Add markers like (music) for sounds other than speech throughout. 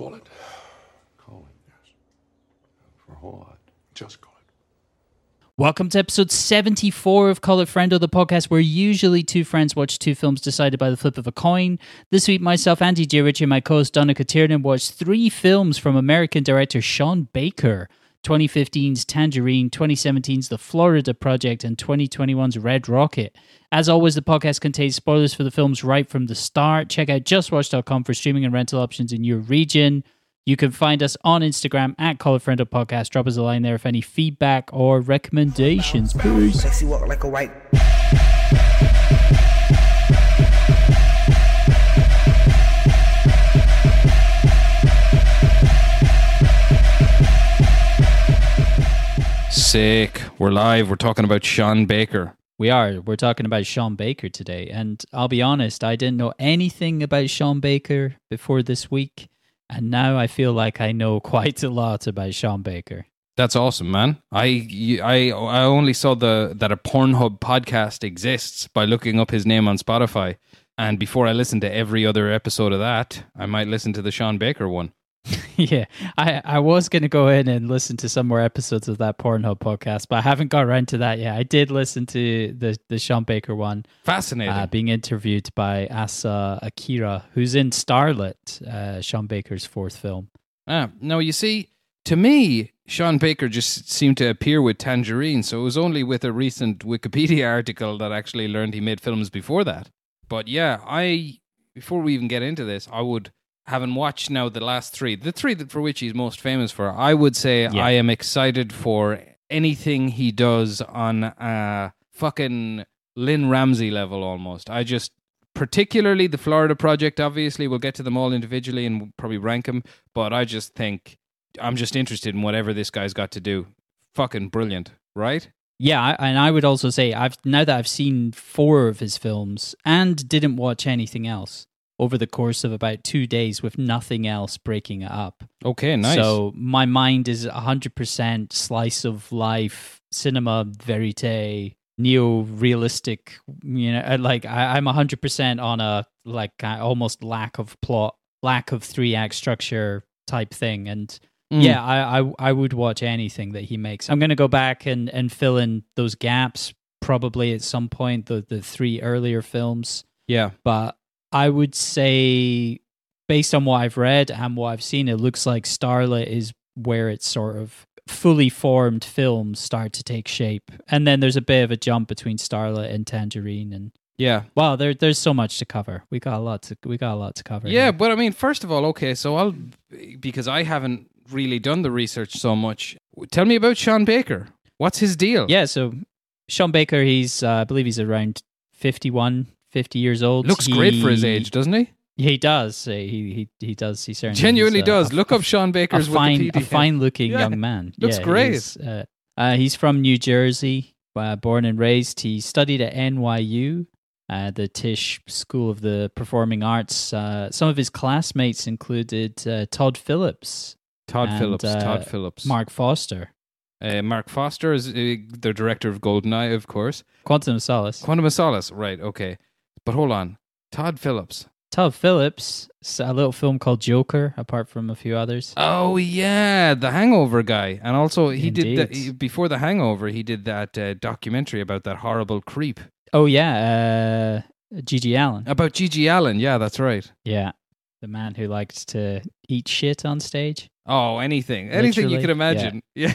Call it. Call it, yes. For a whole lot. Just call it. Welcome to episode 74 of Call It Friendo, the podcast where usually two friends watch two films decided by the flip of a coin. This week, myself, Andy J. and my co host Donna Tiernan watched three films from American director Sean Baker 2015's Tangerine, 2017's The Florida Project, and 2021's Red Rocket. As always, the podcast contains spoilers for the films right from the start. Check out justwatch.com for streaming and rental options in your region. You can find us on Instagram at Call It Friendo Podcast. Drop us a line there if any feedback or recommendations. Peace. Sick. We're live. We're talking about Sean Baker. We are. We're talking about Sean Baker today. And I'll be honest, I didn't know anything about Sean Baker before this week. And now I feel like I know (laughs) quite a lot about Sean Baker. That's awesome, man. I, I, I only saw the that a Pornhub podcast exists by looking up his name on Spotify. And before I listen to every other episode of that, I might listen to the Sean Baker one. (laughs) yeah, I, I was going to go in and listen to some more episodes of that Pornhub podcast, but I haven't got around to that yet. I did listen to the, the Sean Baker one. Fascinating. Uh, being interviewed by Asa Akira, who's in Starlet, uh, Sean Baker's fourth film. Ah, no, you see, to me, Sean Baker just seemed to appear with Tangerine, so it was only with a recent Wikipedia (laughs) article that I actually learned he made films before that. But yeah, I before we even get into this, I would having watched now the last three, the three that for which he's most famous for, I would say Yeah. I am excited for anything he does on a fucking Lynne Ramsay level almost. I just particularly the Florida project obviously we'll get to them all individually and we'll probably rank them, but I just think I'm just interested in whatever this guy's got to do. Fucking brilliant, right? Yeah, and I would also say I've now that I've seen four of his films and didn't watch anything else over the course of about two days with nothing else breaking it up. Okay, nice. So my mind is hundred percent slice of life cinema verite neo realistic. You know, uh, like I, I'm hundred percent on a like almost lack of plot, lack of three act structure type thing, and Mm. yeah, I, I I would watch anything that he makes. I'm gonna go back and and fill in those gaps probably at some point. The the three earlier films yeah. but I would say, based on what I've read and what I've seen, it looks like Starlet is where it's sort of fully formed films start to take shape, and then there's a bit of a jump between Starlet and Tangerine, and Yeah. wow, there there's so much to cover. We got a lot to we got a lot to cover. Yeah, here. but I mean, first of all, okay, so I'll because I haven't really done the research so much. Tell me about Sean Baker. What's his deal? yeah. So Sean Baker, he's uh, I believe he's around 51, 50 years old. looks great for his age, doesn't he? He does. He he he does. He certainly Genuinely uh, does. a- Look up Sean a Baker's fine, a Wikipedia. fine-looking Yeah, young man. (laughs) looks Yeah, great. He's, uh, uh, he's from New Jersey, uh, born and raised. He studied at NYU, uh, the Tisch School of the Performing Arts. Uh, some of his classmates included uh, Todd Phillips, Todd and, Phillips. Todd Phillips. Marc Forster, Uh, Marc Forster is uh, the director of Goldeneye, of course. Quantum of Solace. Quantum of Solace. Right. Okay. But hold on. Todd Phillips. Todd Phillips, a little film called Joker, apart from a few others. Oh yeah, the Hangover guy, and also he did that before the Hangover. He did that uh, documentary about that horrible creep Oh yeah, uh, GG Allin. about GG Allin. Yeah, that's right. Yeah, the man who likes to eat shit on stage. Oh, anything, anything you can imagine. (laughs) Yeah.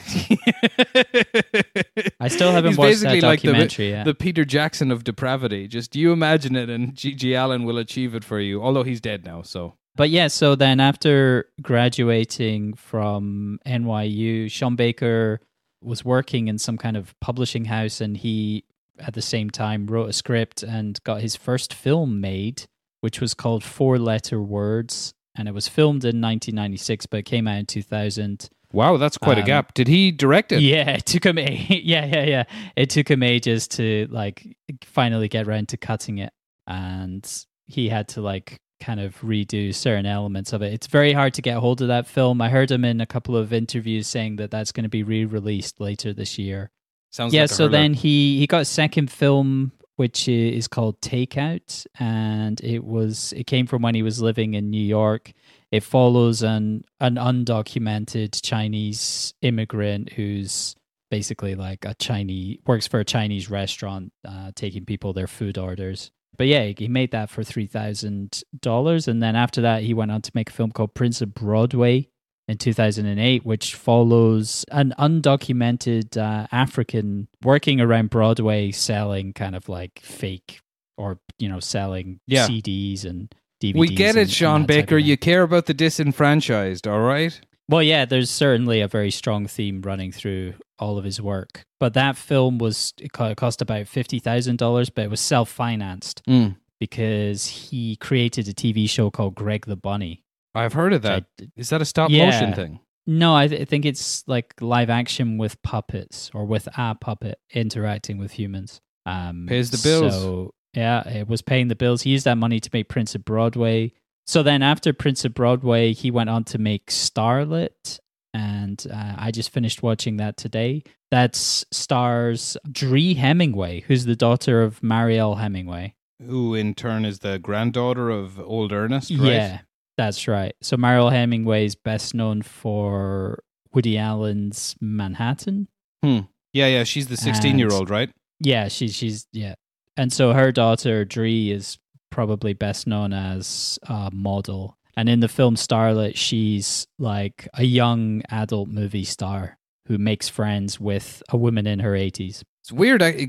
I still haven't He's watched that basically like the, documentary yet. the Peter Jackson of depravity. Just you imagine it, and GG Allin will achieve it for you. Although he's dead now, so But yeah, so then after graduating from NYU, Sean Baker was working in some kind of publishing house and he at the same time wrote a script and got his first film made, which was called Four Letter Words. And it was filmed in 1996, but it came out in 2000. wow, that's quite a Um, gap. Did he direct it? Yeah, (laughs) it took him. Yeah, yeah, yeah. It took him ages to like finally get around to cutting it, and he had to like kind of redo certain elements of it. It's very hard to get hold of that film. I heard him in a couple of interviews saying that that's going to be re-released later this year. Sounds yeah. like so then he he got a second film which is called Takeout, and it was it came from when he was living in New York. It follows an an undocumented Chinese immigrant who's basically like a Chinese works for a Chinese restaurant, uh, taking people their food orders. But yeah, he made that for three thousand dollars, and then after that, he went on to make a film called Prince of Broadway in 2008, which follows an undocumented uh, African working around Broadway selling kind of like fake or, you know, selling Yeah. CDs and DVDs. We get it, and Sean of Baker. You care about the disenfranchised, all right? Well, yeah, there's certainly a very strong theme running through all of his work. But that film was, it it cost about $50,000, but it was self financed Mm. because he created a TV show called Greg the Bunny. I've heard of which I that. Is that a stop Yeah. motion thing? No, I, th- I think it's like live action with puppets or with a puppet interacting with humans. Um, Pays the bills. So yeah, it was paying the bills. He used that money to make Prince of Broadway. So then after Prince of Broadway, he went on to make Starlet, and uh, I just finished watching that today. That stars Dree Hemingway, who's the daughter of Mariel Hemingway. Who in turn is the granddaughter of old Ernest, right? Yeah, that's right. So Mariel Hemingway is best known for Woody Allen's Manhattan. Hmm. Yeah, yeah. She's the 16 year old, right? Yeah, she's she's yeah, and so her daughter Dree is probably best known as a model. And in the film Starlet, she's like a young adult movie star who makes friends with a woman in her 80s. It's weird. I-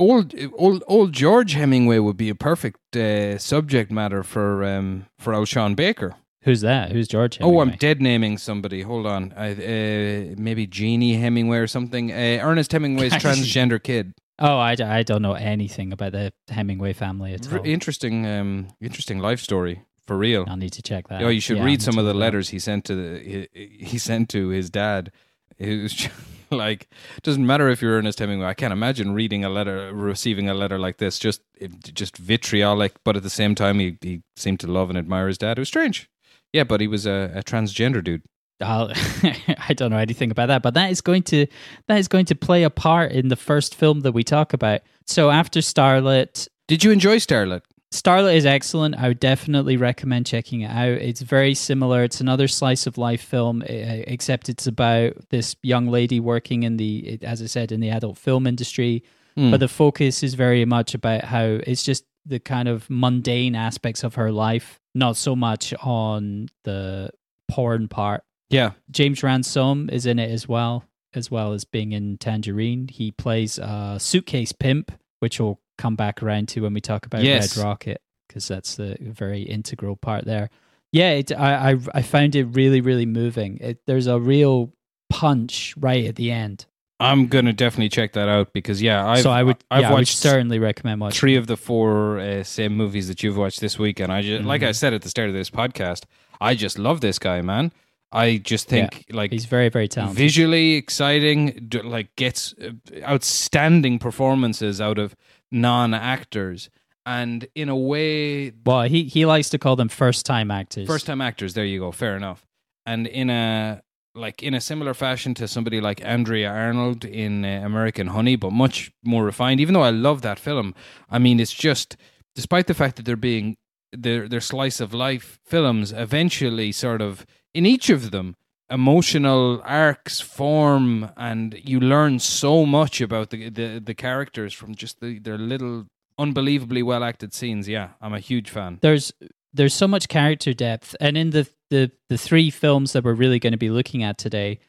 old, old, old George Hemingway would be a perfect uh, subject matter for um, for Sean Baker. Who's that? Who's George Hemingway? Oh, I'm dead naming somebody. Hold on. I, uh, maybe Jeannie Hemingway or something. Uh, Ernest Hemingway's (laughs) transgender kid. Oh, I, I don't know anything about the Hemingway family at all. interesting, um, interesting life story for real. I'll need to check that. Oh, you should Yeah, read some of the look it up. letters he sent to the he, he sent to his dad. It was just (laughs) like doesn't matter if you're Ernest Hemingway. I can't imagine reading a letter, receiving a letter like this. Just just vitriolic, but at the same time, he he seemed to love and admire his dad. It was strange. Yeah, but he was a, a transgender dude. I'll, (laughs) I don't know anything about that, but that is going to that is going to play a part in the first film that we talk about. So after Starlet, Did you enjoy Starlet? Starlet is excellent. I would definitely recommend checking it out. It's very similar. It's another slice of life film, eh, except it's about this young lady working in the, as I said, in the adult film industry. Hmm. But the focus is very much about how it's just the kind of mundane aspects of her life, not so much on the porn part. Yeah, James Ransone is in it as well, as well as being in Tangerine. He plays a suitcase pimp, which we'll come back around to when we talk about Yes. Red Rocket, because that's the very integral part there. Yeah, it, I, I I found it really really moving. It, there's a real punch right at the end, I'm gonna definitely check that out because yeah, I've so I would I've yeah, I would certainly recommend watching. three of the four uh, same movies that you've watched this week, and I just like I Mhm. said at the start of this podcast, I just love this guy, man. I just think like He's very very talented. visually exciting, like gets uh, outstanding performances out of non-actors, and in a way, well, he he likes to call them first time actors. first-time actors. There you go, fair enough. And in a like in a similar fashion to somebody like Andrea Arnold in uh, American Honey, but much more refined. Even though I love that film, I mean, it's just despite the fact that they're being their their slice of life films, eventually sort of in each of them emotional arcs form and you learn so much about the the, the characters from just the, their little unbelievably well acted scenes. Yeah i'm a huge fan. There's there's so much character depth and in the the the three films that we're really going to be looking at today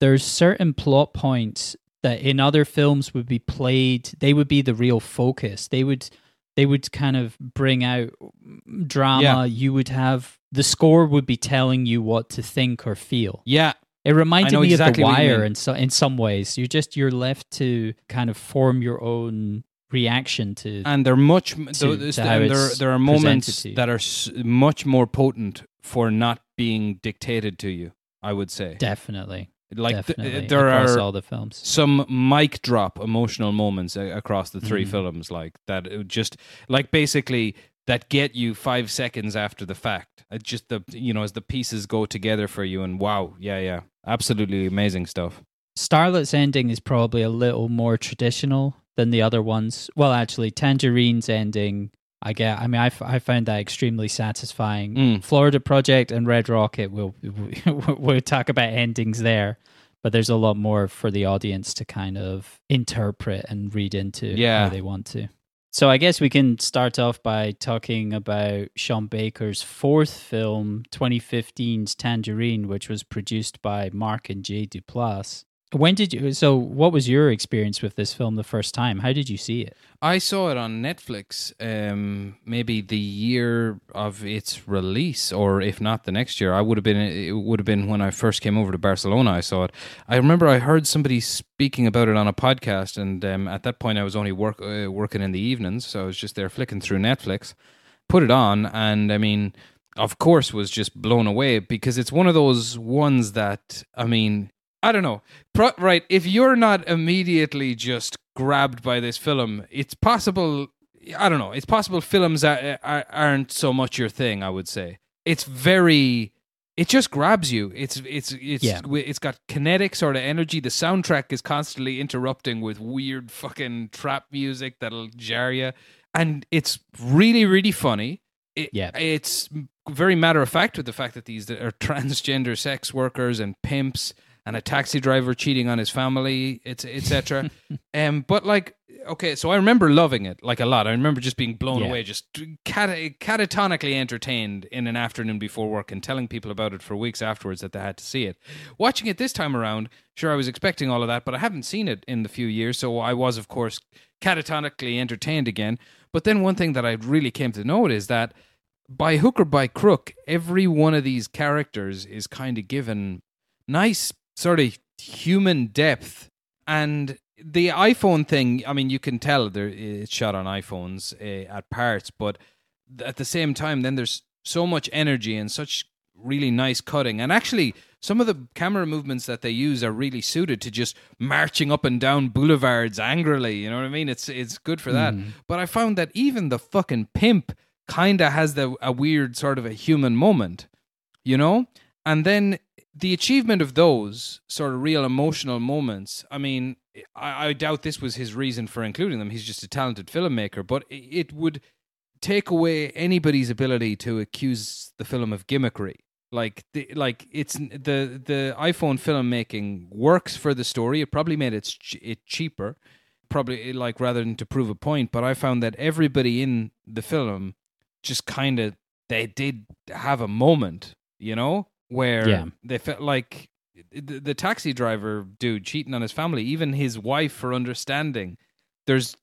there's certain plot points that in other films would be played they would be the real focus. They would they would kind of bring out drama. Yeah. you would have the score would be telling you what to think or feel. Yeah. It reminded me exactly of the wire in so in some ways. You're just you're left to kind of form your own reaction to and they're much to and there there are moments that are much more potent for not being dictated to you i would say. Definitely like th- there across are all the films. some mic drop emotional moments a- across the 3 Mhm. films like that it just like basically that get you 5 seconds after the fact It just the you know as the pieces go together for you and wow yeah yeah absolutely amazing stuff Starlet's ending is probably a little more traditional than the other ones. Well, actually, Tangerine's ending, I get. I mean, I, f- I found that extremely satisfying. Mm. Florida Project and Red Rocket, we'll (laughs) we'll talk about endings there, but there's a lot more for the audience to kind of interpret and read into Yeah. how they want to. So I guess we can start off by talking about Sean Baker's fourth film, 2015's Tangerine, which was produced by Mark and Jay Duplass. When did you? So, what was your experience with this film the first time? How did you see it? I saw it on Netflix, um, maybe the year of its release, or if not the next year. I would have been. It would have been when I first came over to Barcelona. I saw it. I remember I heard somebody speaking about it on a podcast, and um, at that point I was only work uh, working in the evenings, so I was just there flicking through Netflix. Put it on, and I mean, of course, was just blown away because it's one of those ones that I mean. I don't know. Pro- right, if you're not immediately just grabbed by this film, it's possible. I don't know. It's possible films are, are, aren't so much your thing. I would say it's very. It just grabs you. It's it's it's Yeah. it's got kinetic sort of energy. The soundtrack is constantly interrupting with weird fucking trap music that'll jar you, and it's really really funny. It, Yeah. it's very matter of fact with the fact that these are (laughs) transgender sex workers and pimps and a taxi driver cheating on his family, it's etc. (laughs) um, but like, okay, so I remember loving it like a lot. I remember just being blown Yeah. away, just cat- catatonically entertained in an afternoon before work, and telling people about it for weeks afterwards that they had to see it. Watching it this time around, sure, I was expecting all of that, but I haven't seen it in the few years, so I was, of course, catatonically entertained again. But then one thing that I really came to note is that by hook or by crook, every one of these characters is kind of given nice sort of human depth. And the iPhone thing, I mean, you can tell there it's shot on iPhones uh, at parts, but at the same time, then there's so much energy and such really nice cutting. And actually, some of the camera movements that they use are really suited to just marching up and down boulevards angrily. You know what I mean? It's it's good for that. But I found that even the fucking pimp kind of has the a weird sort of a human moment, you know. And then the achievement of those sort of real emotional moments. I mean, I, I doubt this was his reason for including them. He's just a talented filmmaker, but it, would take away anybody's ability to accuse the film of gimmickry. Like, the, like it's the the iPhone filmmaking works for the story. It probably made it it cheaper, probably like rather than to prove a point. But I found that everybody in the film just kind of they did have a moment, you know, where Yeah. they felt like the, the taxi driver dude cheating on his family, even his wife for understanding. There's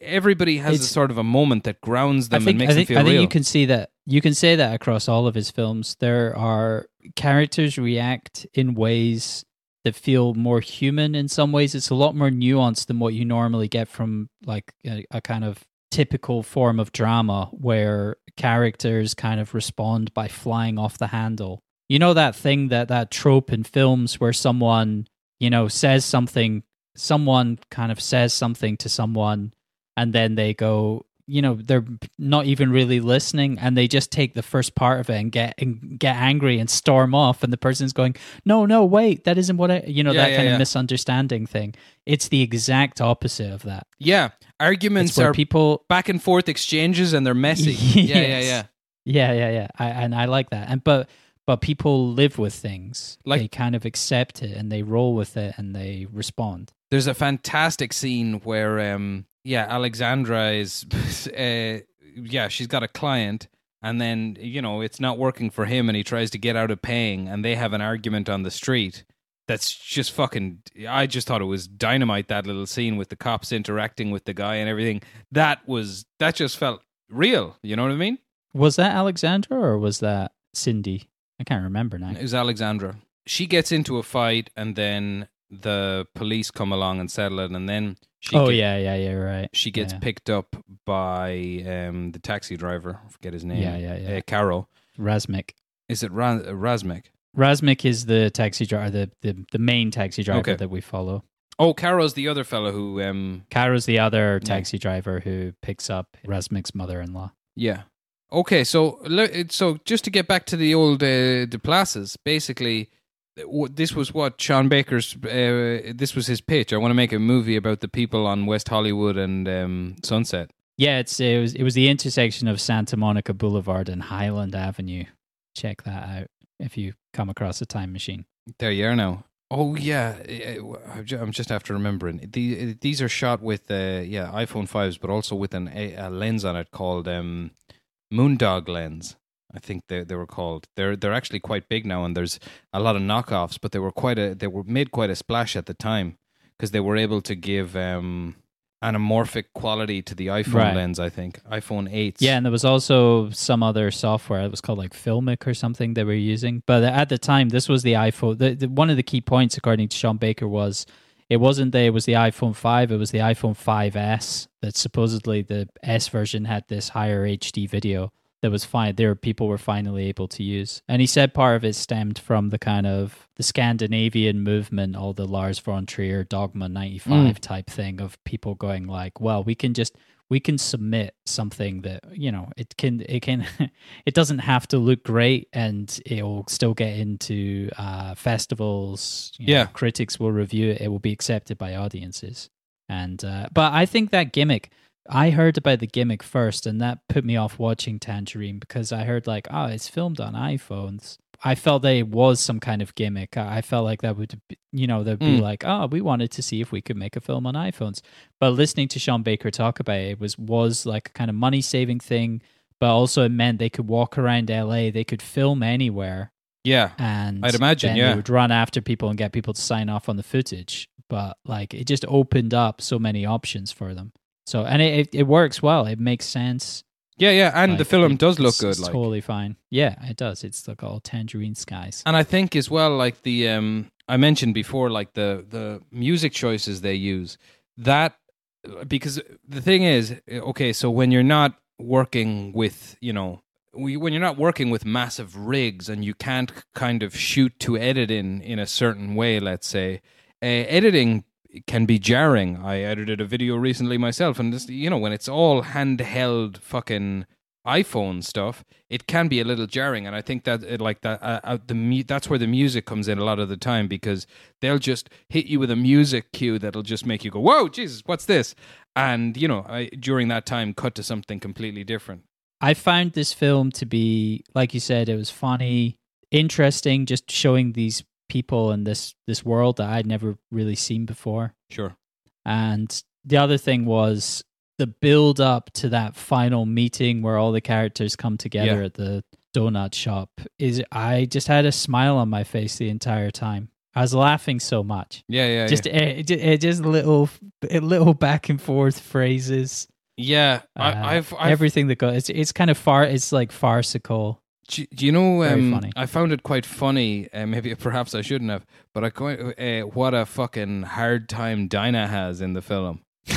everybody has a sort of a moment that grounds them think, and makes I think, them feel I think real. you can see that. You can say that across all of his films. There are characters react in ways that feel more human in some ways. It's a lot more nuanced than what you normally get from like a, a kind of typical form of drama where characters kind of respond by flying off the handle. You know that thing that that trope in films where someone, you know, says something someone kind of says something to someone and then they go you know they're not even really listening and they just take the first part of it and get and get angry and storm off and the person's going no no wait that isn't what i you know Yeah, that yeah, kind yeah. of misunderstanding thing it's the exact opposite of that yeah, arguments are people back and forth exchanges and they're messy. (laughs) Yeah, yeah, Yes. yeah. yeah yeah yeah I, and i like that and but but people live with things Like- they kind of accept it and they roll with it and they respond There's a fantastic scene where, um, yeah, Alexandra is, (laughs) uh, yeah, she's got a client, and then you know it's not working for him, and he tries to get out of paying, and they have an argument on the street. That's just fucking. I just thought it was dynamite. That little scene with the cops interacting with the guy and everything. That was that just felt real. You know what I mean? was that alexandra or was that cindy i can't remember now It was Alexandra. She gets into a fight, and then the police come along and settle it, and then she oh get- yeah yeah yeah right she gets Yeah. picked up by um, the taxi driver. I forget his name. Yeah, yeah, yeah. Uh, Caro. Razmik. Is it Ra- Razmik? Razmik is the taxi driver, the, the the main taxi driver Okay. that we follow. Oh, Caro's the other fellow who. Um, Kara's the other Yeah. taxi driver who picks up Razmik's mother-in-law. yeah. Okay, so so just to get back to the old uh, Duplasses, basically, this was what Sean Baker's. Uh, this was his pitch. I want to make a movie about the people on West Hollywood and um, Sunset. Yeah, it's it was it was the intersection of Santa Monica Boulevard and Highland Avenue. Check that out if you come across a time machine. There you are now. Oh yeah, I'm ju- I'm just after remembering. These are shot with uh, yeah iPhone fives, but also with an, a, a lens on it called um, Moondog lens. I think they they were called. They're they're actually quite big now, and there's a lot of knockoffs, but they were quite a they were made quite a splash at the time because they were able to give um, anamorphic quality to the iPhone Right. lens. I think iPhone eight. Yeah, and there was also some other software. It was called like Filmic or something they were using. But at the time, this was the iPhone. The, the, one of the key points, according to Sean Baker, was it wasn't there. it was the iPhone 5, it was the iPhone 5S that supposedly the S version had this higher HD video that was fine. There, people were finally able to use. And he said part of it stemmed from the kind of the Scandinavian movement, all the Lars von Trier Dogma 95 mm. type thing of people going like, well, we can just we can submit something that you know it can it can (laughs) it doesn't have to look great and it'll still get into uh festivals you know, Yeah. critics will review it it will be accepted by audiences and uh but i think that gimmick i heard about the gimmick first and that put me off watching tangerine because i heard like oh it's filmed on iphones I felt that it was some kind of gimmick. I felt like that would, be, you know, they'd be Mm. like, "Oh, we wanted to see if we could make a film on iPhones." But listening to Sean Baker talk about it, it was was like a kind of money saving thing, but also it meant they could walk around LA, they could film anywhere, yeah. and I'd imagine, yeah. they would run after people and get people to sign off on the footage. But like, it just opened up so many options for them. So and it it, it works well. It makes sense. Yeah, yeah, and the film does look good. It's Like, totally fine. Yeah, it does. It's like all tangerine skies. and I think as well, like the um, I mentioned before, like the the music choices they use. That because the thing is, okay, so when you're not working with, you know, when you're not working with massive rigs and you can't kind of shoot to edit in in a certain way, let's say, uh, editing can be jarring. I edited a video recently myself, and this, you know, when it's all handheld fucking iPhone stuff, it can be a little jarring, and I think that it, like that uh, uh, the that's where the music comes in a lot of the time because they'll just hit you with a music cue that'll just make you go, "Whoa, Jesus, what's this?" And you know, I, during that time, cut to something completely different. I found this film to be, like you said, it was funny, interesting, just showing these people and this this world that I'd never really seen before. Sure. And the other thing was the build up to that final meeting where all the characters come together Yeah. at the donut shop is I just had a smile on my face the entire time. I was laughing so much. Yeah, yeah, just yeah. it, it, just little little back and forth phrases. yeah. Uh, I, I've, I've everything that goes. It's it's kind of far. It's like farcical. Do, do you know? Um, funny. I found it quite funny. Uh, maybe (laughs) perhaps I shouldn't have, but I quite uh, what a fucking hard time Dinah has in the film. (laughs)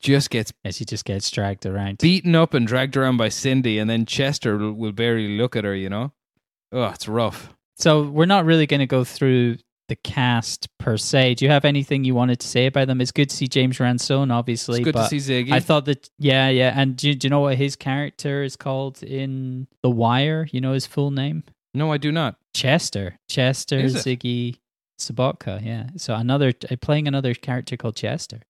Just gets As she just gets dragged around. beaten up and dragged around by Cindy, and then Chester will, will barely look at her. You know, oh, it's rough. So we're not really going to go through the cast per se. Do you have anything you wanted to say about them? It's good to see James Ransone, obviously. It's good to see Ziggy. I thought that, yeah, yeah. And do, do you know what his character is called in The Wire? You know his full name? no, I do not. Chester. Chester? Ziggy Sobotka. Yeah. So another uh, playing another character called Chester.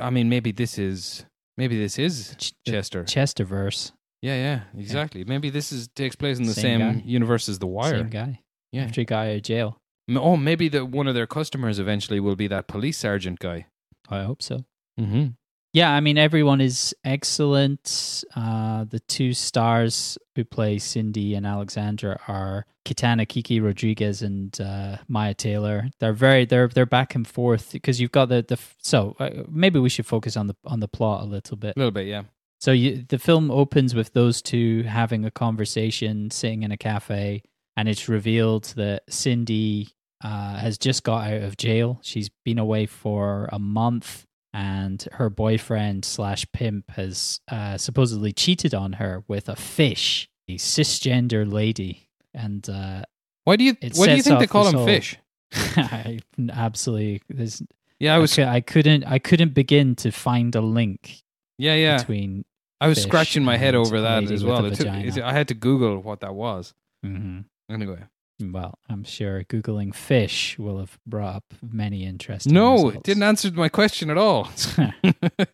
I mean, maybe this is maybe this is Ch- Chester. Chesterverse. yeah, yeah, exactly. Maybe this is takes place in the Same same, universe as The Wire. Same guy. Yeah. After he got out of jail. Oh, maybe the one of their customers eventually will be that police sergeant guy. I hope so. Mm-hmm. Yeah, I mean everyone is excellent. Uh, the two stars who play Cindy and Alexandra are Kitana Kiki Rodriguez and uh, Mya Taylor. They're very they're they're back and forth because you've got the the so uh, maybe we should focus on the on the plot a little bit. A little bit, yeah. So you, the film opens with those two having a conversation, sitting in a cafe, and it's revealed that Cindy uh, has just got out of jail. She's been away for a month, and her boyfriend slash pimp has uh, supposedly cheated on her with a fish, a cisgender lady, and uh, Why do you why do you think they call him fish? (laughs) I absolutely there's Yeah, I was I couldn't I couldn't begin to find a link yeah, yeah. between. I was scratching my head over that as well. It took, I had to Google what that was. Mhm. Anyway, Well, I'm sure Googling fish will have brought up many interesting No, results. it didn't answer my question at all. (laughs)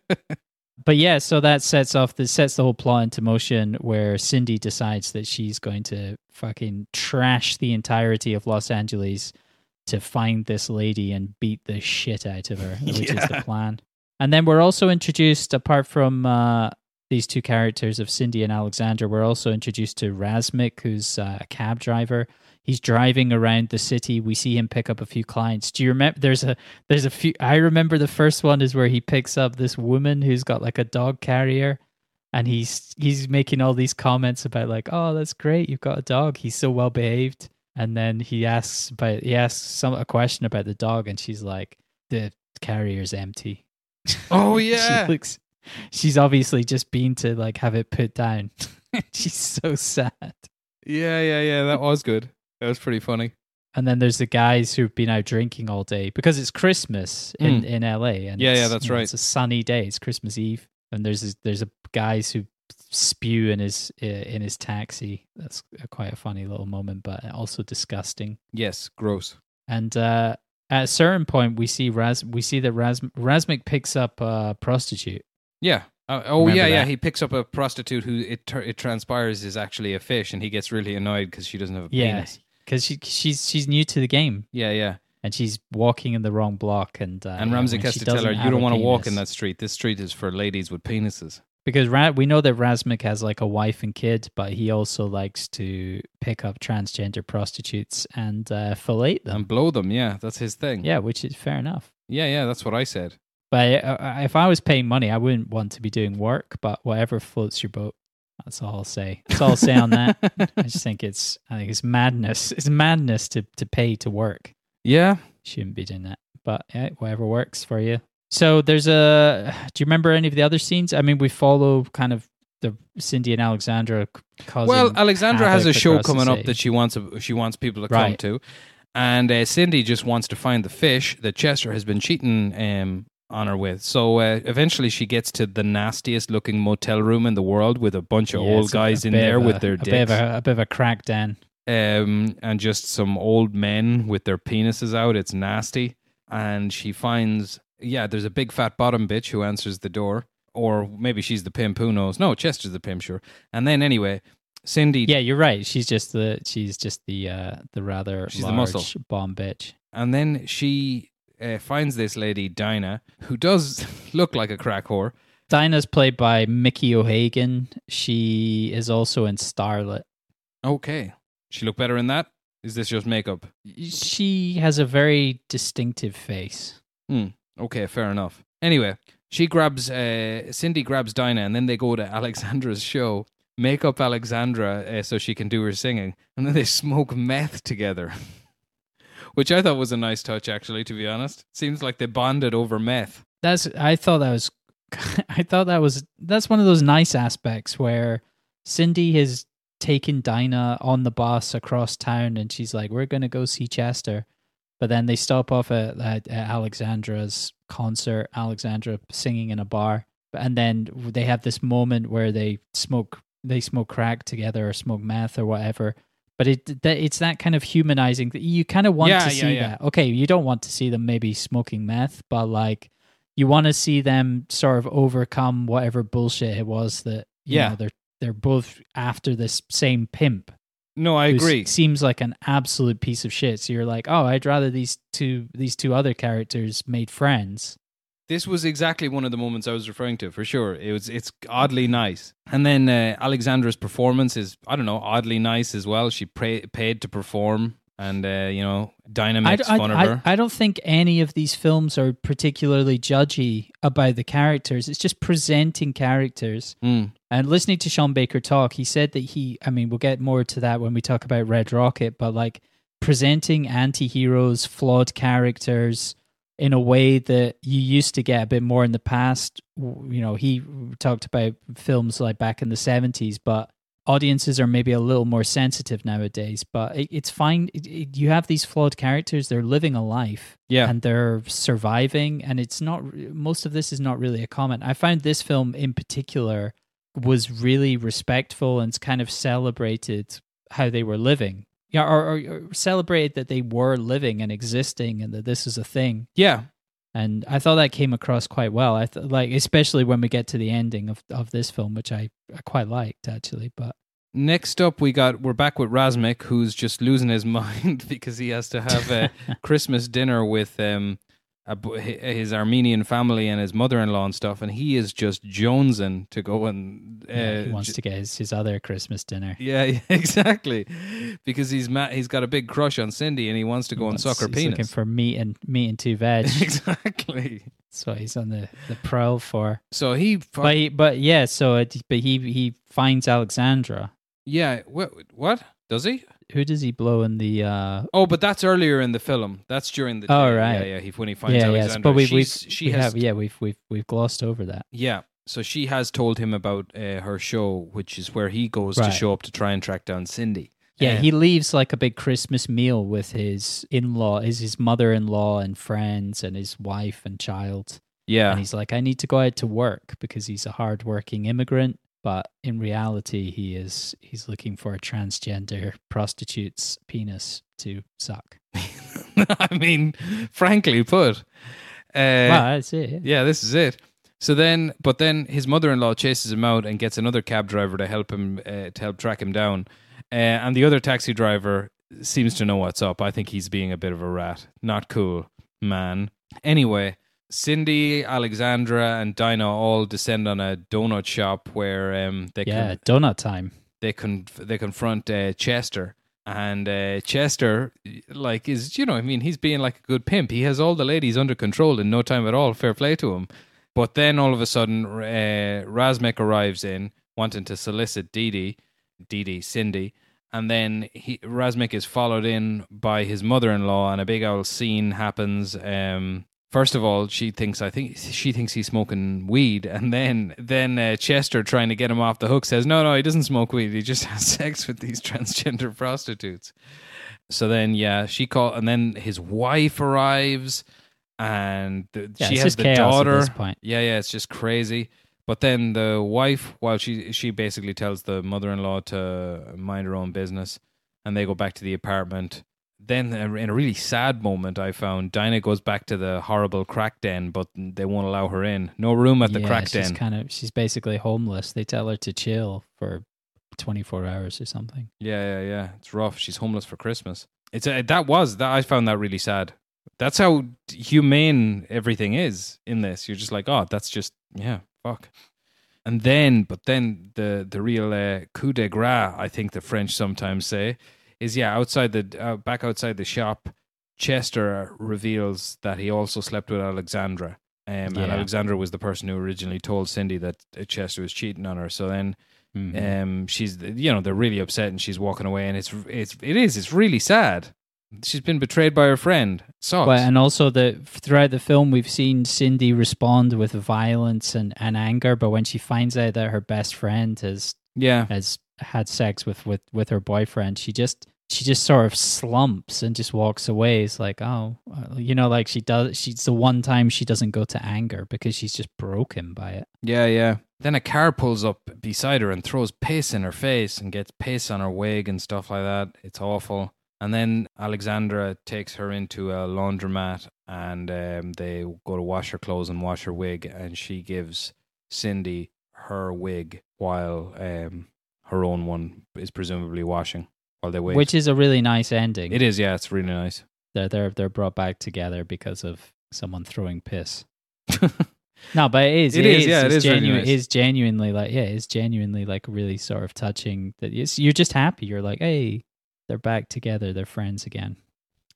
(laughs) but yeah, so that sets off the sets the whole plot into motion where Cindy decides that she's going to fucking trash the entirety of Los Angeles to find this lady and beat the shit out of her, which is the plan. And then we're also introduced, apart from uh, these two characters of Cindy and Alexander, we're also introduced to Razmik, who's uh, a cab driver. He's driving around the city. We see him pick up a few clients. Do you remember? There's a there's a few. I remember the first one is where he picks up this woman who's got like a dog carrier, and he's he's making all these comments about like, oh, that's great, you've got a dog. He's so well behaved. And then he asks about he asks some a question about the dog, and she's like, the carrier's empty. Oh, (laughs) yeah. she looks. She's obviously just been to like have it put down. (laughs) she's so sad. yeah, yeah, yeah. That was good. That was pretty funny. And then there's the guys who've been out drinking all day because it's Christmas in, Mm. in LA. And Yeah, yeah, that's you know, right. It's a sunny day. It's Christmas Eve, and there's this, there's a guys who spew in his in his taxi. That's a, quite a funny little moment, but also disgusting. Yes, gross. And uh, at a certain point, we see Raz we see that Raz Razmik picks up a prostitute. Yeah. Uh, oh, Remember yeah, yeah. He picks up a prostitute who it tur- it transpires is actually a fish, and he gets really annoyed because she doesn't have a Yeah. penis. Because she she's she's new to the game Yeah, yeah. and she's walking in the wrong block and uh, And yeah, Ramsey has to tell her, "You don't want to walk in that street. This street is for ladies with penises." Because Ra- we know that Razmik has like a wife and kid, but he also likes to pick up transgender prostitutes and uh, fillet them. and blow them. Yeah, that's his thing. yeah, which is fair enough. yeah, yeah. That's what I said. But uh, if I was paying money, I wouldn't want to be doing work. But whatever floats your boat, that's all I'll say. That's all I'll say on that. (laughs) I just think it's I think it's madness. It's madness to to pay to work. yeah, Shouldn't be doing that. But yeah, whatever works for you. So there's a. Do you remember any of the other scenes? I mean, we follow kind of the Cindy and Alexandra causing. Well, Alexandra has a show coming up that she wants she wants people to come to, and uh, Cindy just wants to find the fish that Chester has been cheating um, on her with. So uh, eventually, she gets to the nastiest looking motel room in the world with a bunch of Yeah, old a- guys a in there of with their a bit dicks, a, a bit of a crackdown. um, and just some old men with their penises out. It's nasty, and she finds yeah, there's a big fat bottom bitch who answers the door. Or maybe she's the pimp. Who knows? No, Chester's the pimp, sure. And then anyway, Cindy Yeah, you're right. She's just the she's just the uh the rather She's the large muscle. bomb bitch. And then she uh, finds this lady, Dinah, who does (laughs) look like a crack whore. Dinah's played by Mickey O'Hagan. She is also in Starlet. Okay. She look better in that? Is this just makeup? She has a very distinctive face. Hmm. Okay, fair enough. Anyway, she grabs, uh, Cindy grabs Dinah, and then they go to (laughs) Alexandra's show, make up Alexandra uh, so she can do her singing, and then they smoke meth together. (laughs) Which I thought was a nice touch, actually, to be honest. Seems like they bonded over meth. That's I thought that was (laughs) I thought that was that's one of those nice aspects where Cindy has taken Dinah on the bus across town and she's like, We're gonna go see Chester. But then they stop off at, at, at Alexandra's concert, Alexandra singing in a bar. And then they have this moment where they smoke they smoke crack together or smoke meth or whatever. But it that, it's that kind of humanizing that you kind of want Yeah, to see yeah. that. Okay, you don't want to see them maybe smoking meth, but like you want to see them sort of overcome whatever bullshit it was that you Yeah. know, they're they're both after this same pimp. No, I agree. Seems like an absolute piece of shit. So you're like, oh, I'd rather these two these two other characters made friends. This was exactly one of the moments I was referring to, for sure. It was it's oddly nice, and then uh, Alexandra's performance is I don't know oddly nice as well. She pray, paid to perform, and uh, you know Dinah I, makes I- fun of I- her. I don't think any of these films are particularly judgy about the characters. It's just presenting characters. Mm. And listening to Sean Baker talk, he said that he, I mean, we'll get more to that when we talk about Red Rocket, but like presenting anti heroes, flawed characters in a way that you used to get a bit more in the past. You know, he talked about films like back in the 70s, but audiences are maybe a little more sensitive nowadays. But it, it's fine. It, it, you have these flawed characters, they're living a life Yeah, and they're surviving and it's not most of this is not really a comment i found this film in particular was really respectful and kind of celebrated how they were living yeah, or, or, or celebrated that they were living and existing, and that this is a thing. Yeah, And I thought that came across quite well. I th- like, especially when we get to the ending of of this film, which I, I quite liked actually. But Next up, we got we're back with Razmik, who's just losing his (laughs) mind because he has to have a (laughs) Christmas dinner with um a, his Armenian family and his mother-in-law and stuff, and he is just jonesing to go and uh, yeah, he wants j- to get his, his other Christmas dinner. yeah, (laughs) yeah, exactly, because he's ma- he's got a big crush on Cindy and he wants to go and suck her he's looking penis. for meat and meat and two veg. (laughs) exactly. That's what he's on the, the prowl for. So he, But he, but yeah, so it, but he he finds Alexandra. yeah, what what does he? Who does he blow in the? uh Oh, but that's earlier in the film. That's during the. Oh, day. right. Yeah, yeah. He when he finds Yeah, Alexandra. yes, but we've, we She's- she we has have yeah we've we've we've glossed over that. Yeah. So she has told him about uh, her show, which is where he goes to show up to try and track down Cindy. Yeah, he leaves like a big Christmas meal with his in law, is his mother in law and friends and his wife and child. yeah, And he's like, I need to go out to work because he's a hard working immigrant. But in reality, he is he's looking for a transgender prostitute's penis to suck. (laughs) I mean, frankly put, uh, well, that's it. yeah, this is it. So then, but then his mother-in-law chases him out and gets another cab driver to help him uh, to help track him down, uh, and the other taxi driver seems to know what's up. I think he's being a bit of a rat. Not cool, man. Anyway, Cindy, Alexandra, and Dinah all descend on a donut shop where um, they Yeah, can donut time. they con- they confront uh, Chester. And uh, Chester, like, is you know, I mean, he's being like a good pimp. He has all the ladies under control in no time at all. Fair play to him. But then all of a sudden, uh, Razmik arrives in wanting to solicit Dee Dee, Dee Dee, Cindy, and then he Razmik is followed in by his mother-in-law, and a big old scene happens. Um, first of all, she thinks I think she thinks he's smoking weed, and then then uh, Chester trying to get him off the hook says, "No, no, he doesn't smoke weed. He just (laughs) has sex with these transgender (laughs) prostitutes." So then, yeah, she call, and then his wife arrives, and the, Yeah, she has the daughter. at this point. Yeah, yeah, it's just crazy. But then the wife, while she she basically tells the mother-in-law to mind her own business, and they go back to the apartment. Then, uh, in a really sad moment, I found Dinah goes back to the horrible crack den, but they won't allow her in. No room at the yeah, crack she's den. kind of she's basically homeless. They tell her to chill for twenty four hours or something. Yeah, yeah, yeah. It's rough. She's homeless for Christmas. It's a, that was that I found that really sad. That's how humane everything is in this. You're just like, oh, that's just yeah, fuck. And then, but then the the real uh, coup de grace, I think the French sometimes say, is yeah, outside the uh, back outside the shop, Chester reveals that he also slept with Alexandra. Um, And Alexandra was the person who originally told Cindy that uh, Chester was cheating on her. So then Mhm. um she's you know they're really upset and she's walking away and it's it's it is it's really sad she's been betrayed by her friend So Well, and also the throughout the film, we've seen Cindy respond with violence and, and anger, but when she finds out that her best friend has yeah has had sex with, with, with her boyfriend, she just she just sort of slumps and just walks away. It's like, oh, uh, you know, like she does. She's the one time she doesn't go to anger because she's just broken by it. yeah yeah then a car pulls up beside her and throws piss in her face and gets piss on her wig and stuff like that it's awful and then alexandra takes her into a laundromat and um, they go to wash her clothes and wash her wig and she gives cindy her wig while um, her own one is presumably washing while they wait Which is a really nice ending. It is, yeah, it's really nice. They're they're they're brought back together because of someone throwing piss. (laughs) No, but it is. It is, yeah, it it's is really genuine. nice. Is genuinely like yeah, it's genuinely like really sort of touching. That you're just happy. You're like, hey, they're back together. They're friends again.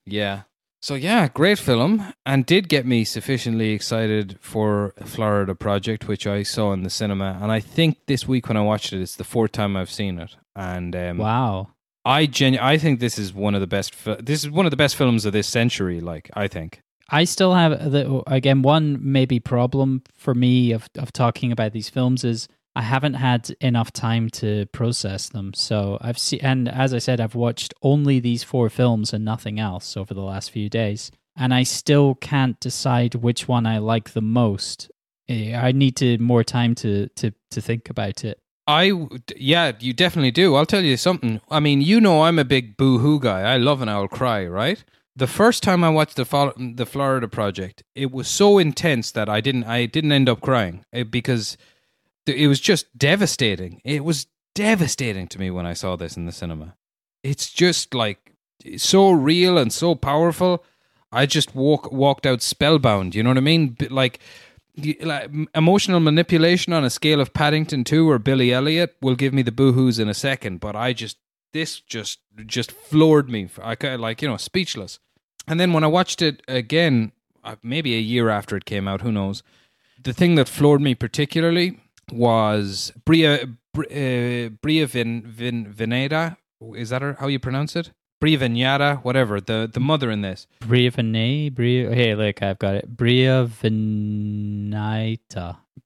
Yeah. So yeah, great film, and did get me sufficiently excited for Florida Project, which I saw in the cinema. And I think this week when I watched it, it's the fourth time I've seen it. And um, Wow. I genu- I think this is one of the best. Fi- this is one of the best films of this century. Like I think. I still have the again one maybe problem for me of of talking about these films is I haven't had enough time to process them. So I've seen and as I said I've watched only these four films and nothing else over the last few days and I still can't decide which one I like the most. Eh, I need to more time to to to think about it. I yeah, you definitely do. I'll tell you something. I mean, you know, I'm a big boo hoo guy. I love an owl cry, right? The first time I watched the the Florida Project, it was so intense that I didn't I didn't end up crying eh, because it was just devastating. It was devastating to me when I saw this in the cinema. It's just like so real and so powerful. I just walk walked out spellbound. You know what I mean? Like, like emotional manipulation on a scale of Paddington Two or Billy Elliot will give me the boohoos in a second. But I just this just just floored me. I like you know speechless. And then when I watched it again, uh, maybe a year after it came out, who knows? The thing that floored me particularly was Bria uh, Bria Vin, Vin Veneda. Is that how you pronounce it? Bria Vignata, whatever. The the mother in this. Bria Vinay, Bria. Hey, look, I've got it. Bria Vinita.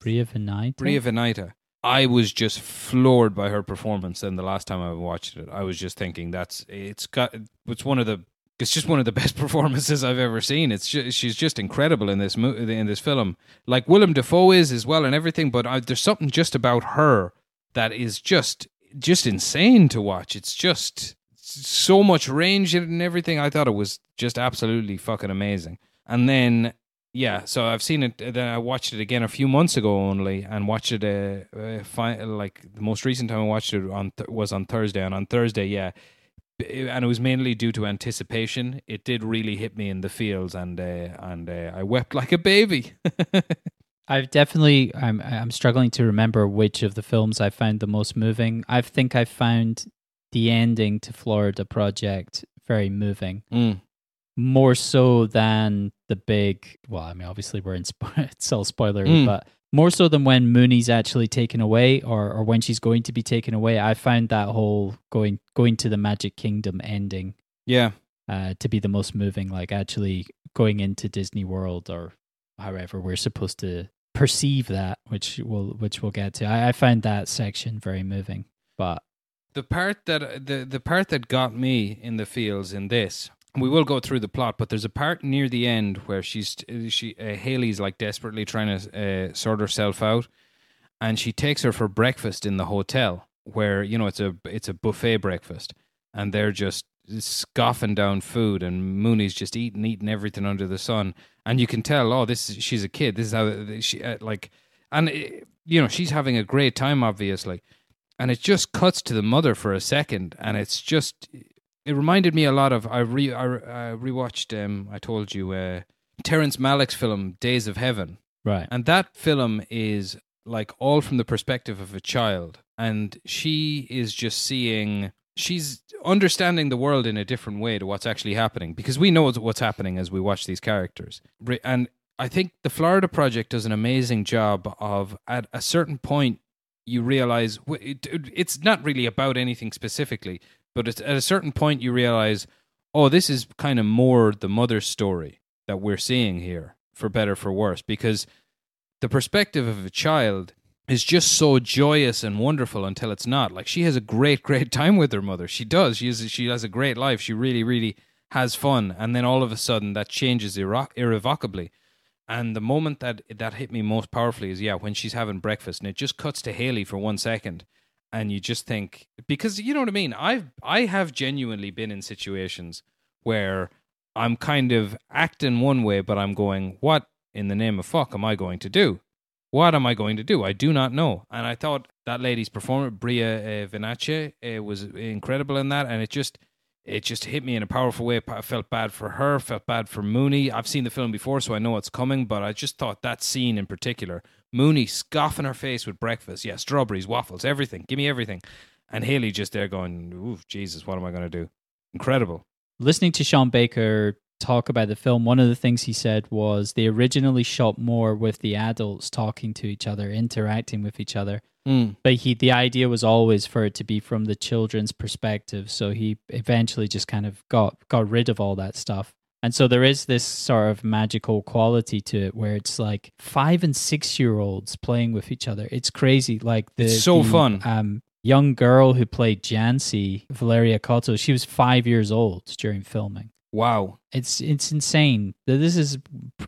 Bria Vinita. Bria Venita. I was just floored by her performance. And the last time I watched it, I was just thinking that's it's got it's one of the it's just one of the (laughs) best performances I've ever seen. It's just, she's just incredible in this mo- in this film, like Willem Dafoe is as well and everything. But I, there's something just about her that is just just insane to watch. It's just so much range and everything. I thought it was just absolutely fucking amazing. And then yeah, so I've seen it. Then I watched it again a few months ago only, and watched it. Uh, uh, fi- like the most recent time I watched it on th- was on Thursday, and on Thursday, yeah, and it was mainly due to anticipation. It did really hit me in the feels, and uh, and uh, I wept like a baby. (laughs) I've definitely I'm I'm struggling to remember which of the films I found the most moving. I think I found the ending to Florida Project very moving, Mm. more so than the big. Well, I mean, obviously we're in spo- (laughs) it's all spoilery, Mm. but more so than when Mooney's actually taken away, or or when she's going to be taken away. I found that whole going going to the Magic Kingdom ending Yeah, uh, to be the most moving, like actually going into Disney World or however we're supposed to perceive that, which we'll which we'll get to. I, I find that section very moving, but the part that the the part that got me in the feels in this we will go through the plot but there's a part near the end where she's she uh, haley's like desperately trying to uh, sort herself out and she takes her for breakfast in the hotel where you know it's a it's a buffet breakfast and they're just scoffing down food and mooney's just eating eating everything under the sun and you can tell oh this is she's a kid this is how she uh, like and uh, you know she's having a great time obviously and it just cuts to the mother for a second, and it's just it reminded me a lot of I re I, I rewatched um I told you uh Terrence Malick's film Days of Heaven, right. and that film is like all from the perspective of a child, and she is just seeing she's understanding the world in a different way to what's actually happening because we know what's happening as we watch these characters, and I think the Florida Project does an amazing job of at a certain point you realize it's not really about anything specifically, but at a certain point you realize, oh, this is kind of more the mother's story that we're seeing here, for better for worse, because the perspective of a child is just so joyous and wonderful until it's not. Like she has a great, (laughs) great time with her mother. She does. She has, she has a great life. She really, really has fun, and then all of a sudden that changes irre- irrevocably. And the moment that that hit me most powerfully is yeah, when she's having breakfast and it just cuts to Haley for one second, and you just think because you know what I mean. I've I have genuinely been in situations where I'm kind of acting one way, but I'm going, what in the name of fuck am I going to do? What am I going to do? I do not know. And I thought that lady's performance, Bria uh, Vinace, uh, was incredible in that, and it just it just hit me in a powerful way. I felt bad for her, felt bad for Mooney. I've seen the film before, so I know what's coming, but I just thought that scene in particular, Mooney scoffing her face with breakfast. Yeah, strawberries, waffles, everything. Give me everything. And Haley just there going, Ooh, Jesus, what am I going to do? Incredible. Listening to Sean Baker talk about the film, one of the things he said was they originally shot more with the adults talking to each other, interacting with each other. Mm. But he, the idea was always for it to be from the children's perspective. So he eventually just kind of got got rid of all that stuff. And so there is this sort of magical quality to it where it's like five and six year olds playing with each other. It's crazy. Like the It's so the, fun. Um, young girl who played Jancy, Valeria Cotto, she was five years old during filming. Wow. It's it's insane. This is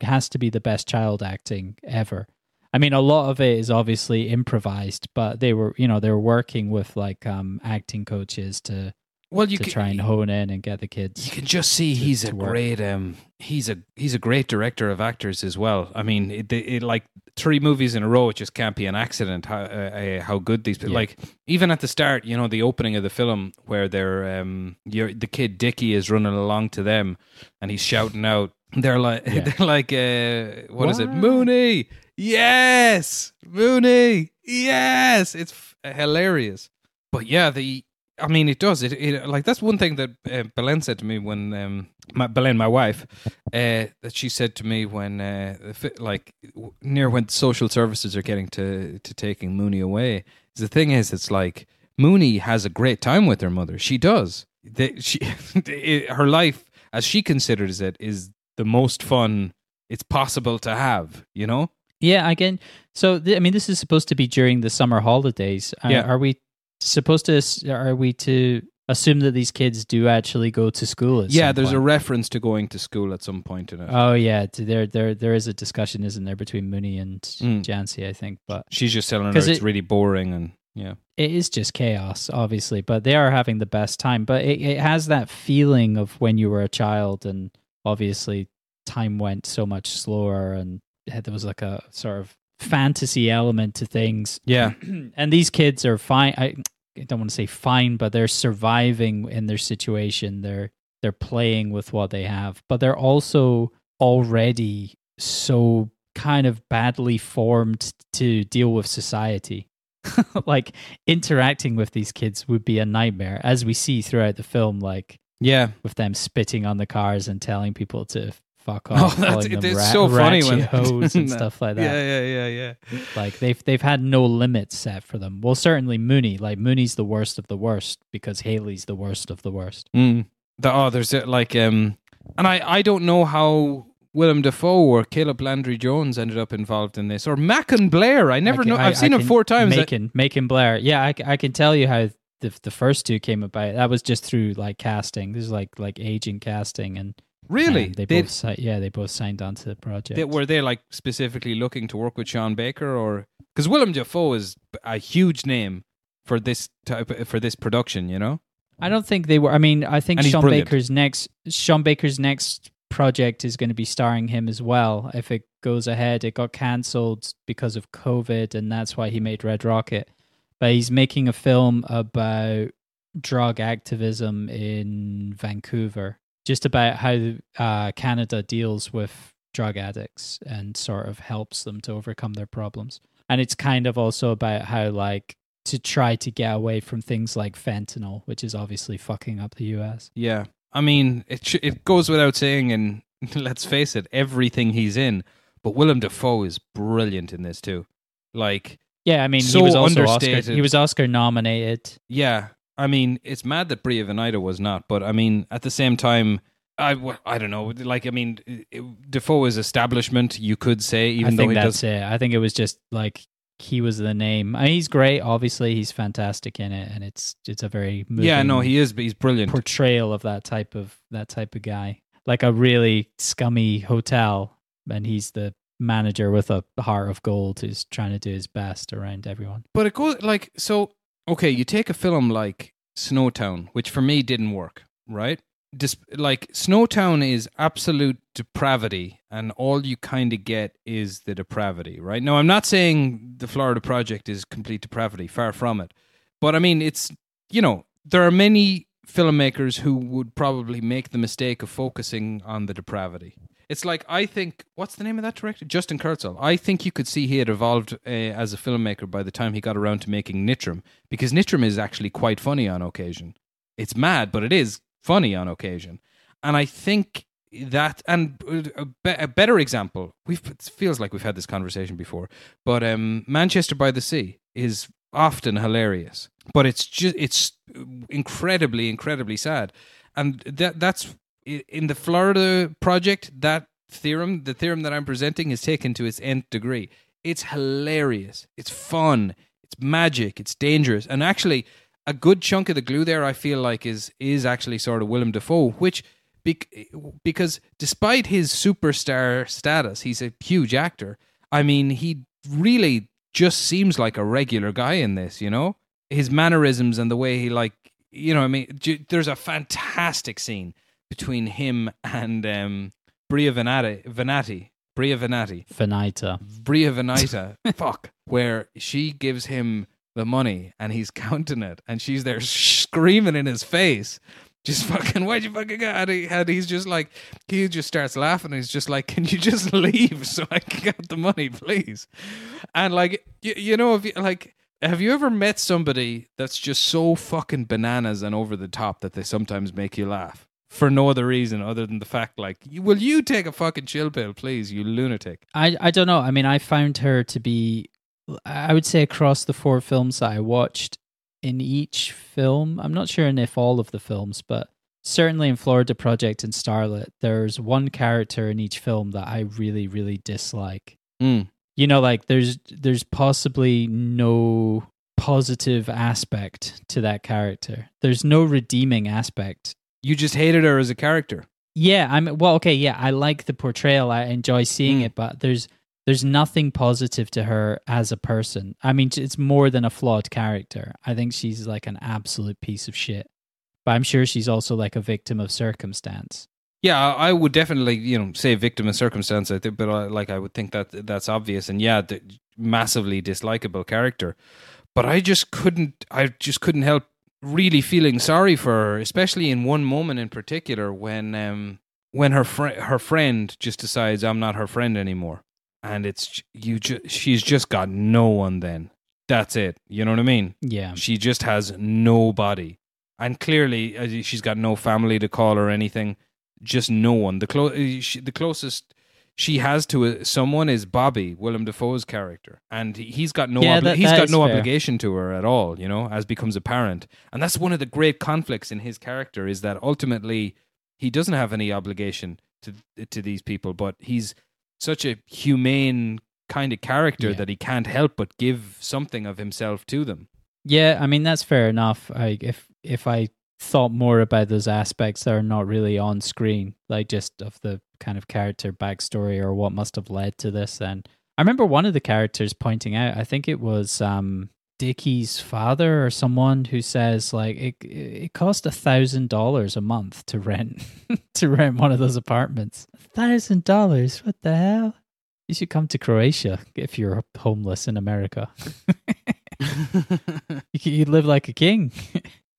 has to be the best child acting ever. I mean, a lot of it is obviously improvised, but they were, you know, they were working with like um acting coaches to Well, you to can, try and hone in and get the kids. you can just see he's a great um he's a he's a great director of actors as well. I mean, it, it like three movies in a row. It just can't be an accident how uh, uh, how good these Yeah. like even at the start. You know, the opening of the film where they're um you're, the kid Dicky is running along to them and he's shouting out. They're like (laughs) Yeah. they're like uh what is it Mooney yes Mooney yes it's f- hilarious but yeah the I mean, it does. It, it like that's one thing that uh, Belen said to me when um, my, Belen, my wife, uh, that she said to me when uh, like w- near when social services are getting to to taking Mooney away. The thing is, it's like Mooney has a great time with her mother. She does. They, she (laughs) her life, as she considers it, is the most fun it's possible to have. You know. Yeah, again. So th- I mean, this is supposed to be during the summer holidays. Uh, Yeah. Are we supposed to? Are we to assume that these kids do actually go to school? At Yeah, there's a reference to going to school at some point in it. Oh yeah, there there there is a discussion, isn't there, between Mooney and Mm. Jancy? I think, but She's just telling her it's it- really boring and yeah. it is just chaos, obviously. But they are having the best time. But it, it has that feeling of when you were a child, and obviously time went so much slower, and there was like a sort of fantasy element to things. (clears throat) Yeah. and these kids are fine. I, I don't want to say fine, but they're surviving in their situation. They're they're playing with what they have, but they're also already so kind of badly formed to deal with society. (laughs) like interacting with these kids would be a nightmare, as we see throughout the film. Like Yeah. with them spitting on the cars and telling people to fuck (laughs) off. Oh, that's- them it's ra- so funny when hoes and stuff like that. Yeah, yeah, yeah, yeah. Like they've they've had no limits set for them. Well, certainly Mooney. Like Mooney's the worst of the worst because Haley's the worst of the worst. Mm. The, oh, there's like um, and I I don't know how Willem Dafoe or Caleb Landry Jones ended up involved in this or Macon Blair. I never I can- know. I- I've seen I him four times. I- Macon, Macon Blair. Yeah, I, I can tell you how the the first two came about. That was just through like casting. This is like like agent casting, and really, um, they they, both si- yeah they both signed on to the project. they- were they like specifically looking to work with Sean Baker or because Willem Dafoe is a huge name for this type for this production. You know. I don't think they were. I mean, I think And Sean brilliant. Baker's next Sean Baker's next project is going to be starring him as well. If it goes ahead, it got cancelled because of COVID, and that's why he made Red Rocket. But he's making a film about drug activism in Vancouver, just about how uh, Canada deals with drug addicts and sort of helps them to overcome their problems. And it's kind of also about how like to try to get away from things like fentanyl, which is obviously fucking up the US. Yeah, I mean, it sh- it goes without saying, and (laughs) let's face it, everything he's in. But Willem Dafoe is brilliant in this too. Like, Yeah, I mean, So he was also Oscar. understated. He was Oscar nominated. yeah, I mean, it's mad that Bria Venida was not, but I mean, at the same time, I, I don't know. Like, I mean, Dafoe is establishment. You could say, even I though think he that's does. it. I think it was just like he was the name. I mean, he's great. Obviously, he's fantastic in it, and it's it's a very moving Yeah, no, he is. But he's brilliant. portrayal of that type of that type of guy, like a really scummy hotel, and he's the manager with a heart of gold who's trying to do his best around everyone. But it goes like so. Okay, you take a film like Snowtown, which for me didn't work. Right, Dis- like Snowtown is absolute depravity, and all you kind of get is the depravity. Right now, I'm not saying the Florida Project is complete depravity. Far from it. But I mean, it's you know there are many filmmakers who would probably make the mistake of focusing on the depravity. It's like I think what's the name of that director? Justin Kurzel. I think you could see he had evolved uh, as a filmmaker by the time he got around to making Nitram because Nitram is actually quite funny on occasion. It's mad, but it is funny on occasion. And I think that and a, be- a better example, it feels like we've had this conversation before, but um, Manchester by the Sea is often hilarious, but it's just it's incredibly incredibly sad. And that that's in the Florida project, that theorem, the theorem that I'm presenting, is taken to its nth degree. It's hilarious. It's fun. It's magic. It's dangerous. And actually, a good chunk of the glue there, I feel like, is is actually sort of Willem Dafoe, which bec- because despite his superstar status, he's a huge actor. I mean, he really just seems like a regular guy in this, you know? His mannerisms and the way he like, you know, I mean, there's a fantastic scene between him and um Bria Venati, Venati, Bria Venati, Finita. Bria Venita, (laughs) fuck, where she gives him the money and he's counting it and she's there screaming in his face. Just fucking, why'd you fucking go? And, he, and he's just like, he just starts laughing. And he's just like, can you just (laughs) leave so I can get the money, please? And like, you, you know, if you, like, have you ever met somebody that's just so fucking bananas and over the top that they sometimes make you laugh for no other reason other than the fact, like, will you take a fucking chill pill, please, you lunatic? I I don't know. I mean, I found her to be, I would say, across the four films that I watched, in each film, I'm not sure in if all of the films, but certainly in Florida Project and Starlet, there's one character in each film that I really, really dislike. Mm. You know, like there's there's possibly no positive aspect to that character. There's no redeeming aspect. You just hated her as a character. Yeah, I'm well, okay, yeah, I like the portrayal. I enjoy seeing Mm. it, but there's there's nothing positive to her as a person. I mean, it's more than a flawed character. I think she's like an absolute piece of shit. But I'm sure she's also like a victim of circumstance. Yeah, I would definitely, you know, say victim of circumstance. I think, but I, like I would think that that's obvious, and yeah, the massively dislikable character. But I just couldn't. I just couldn't help really feeling sorry for her, especially in one moment in particular when um when her friend her friend just decides I'm not her friend anymore, and it's you. Ju- she's just got no one. Then that's it. You know what I mean? Yeah. She just has nobody, and clearly uh, she's got no family to call or anything. Just no one. The clo- uh, she, the closest she has to uh someone is Bobby, Willem Dafoe's character, and he- he's got no Yeah, obli- that- he's that got no fair. obligation to her at all. You know, as becomes apparent, and that's one of the great conflicts in his character is that ultimately he doesn't have any obligation to to these people, but he's such a humane kind of character Yeah. that he can't help but give something of himself to them. Yeah, I mean that's fair enough. I if if I thought more about those aspects that are not really on screen, like just of the kind of character backstory or what must have led to this, then I remember one of the characters pointing out. I think it was um Dickie's father or someone who says like it it cost a thousand dollars a month to rent (laughs) to rent one of those apartments. Thousand dollars? What the hell? You should come to Croatia if you're homeless in America. (laughs) You live like a king.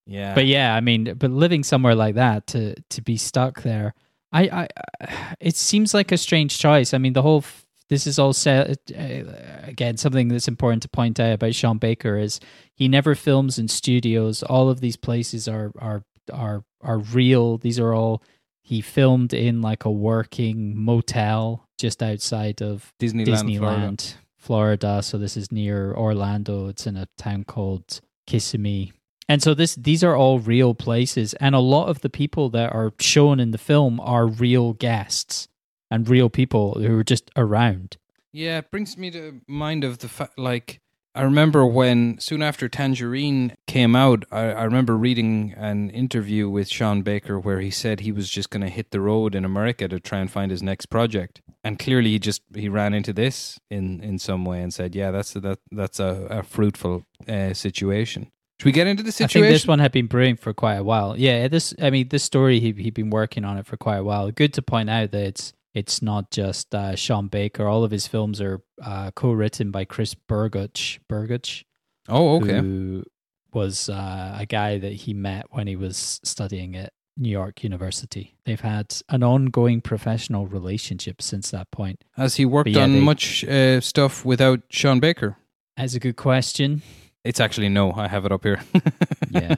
yeah, But yeah, I mean, but living somewhere like that to to be stuck there, I, I, it seems like a strange choice. I mean, the whole f- this is all set uh, again. Something that's important to point out about Sean Baker is he never films in studios. All of these places are are are are real. These are all he filmed in like a working motel just outside of Disneyland, Disneyland, Florida. Florida. So this is near Orlando. It's in a town called Kissimmee. And so this these are all real places and a lot of the people that are shown in the film are real guests and real people who are just around. Yeah, it brings me to mind of the fact, like, I remember when soon after Tangerine came out, I, I remember reading an interview with Sean Baker where he said he was just going to hit the road in America to try and find his next project, and clearly he just he ran into this in in some way and said, "Yeah, that's a, that that's a, a fruitful uh, situation." Should we get into the situation? I think this one had been brewing for quite a while. Yeah, this I mean this story he he'd been working on it for quite a while. Good to point out that it's it's not just uh, Sean Baker. All of his films are uh, co-written by Chris Bergoch. Bergoch, oh, okay. who was uh, a guy that he met when he was studying at New York University. They've had an ongoing professional relationship since that point. Has he worked yeah, on they- much uh, stuff without Sean Baker? That's a good question. It's actually no. I have it up here. (laughs) yeah.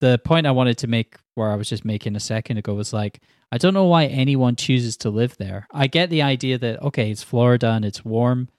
The point I wanted to make, where I was just making a second ago, was like, I don't know why anyone chooses to live there. I get the idea that, okay, it's Florida and it's warm.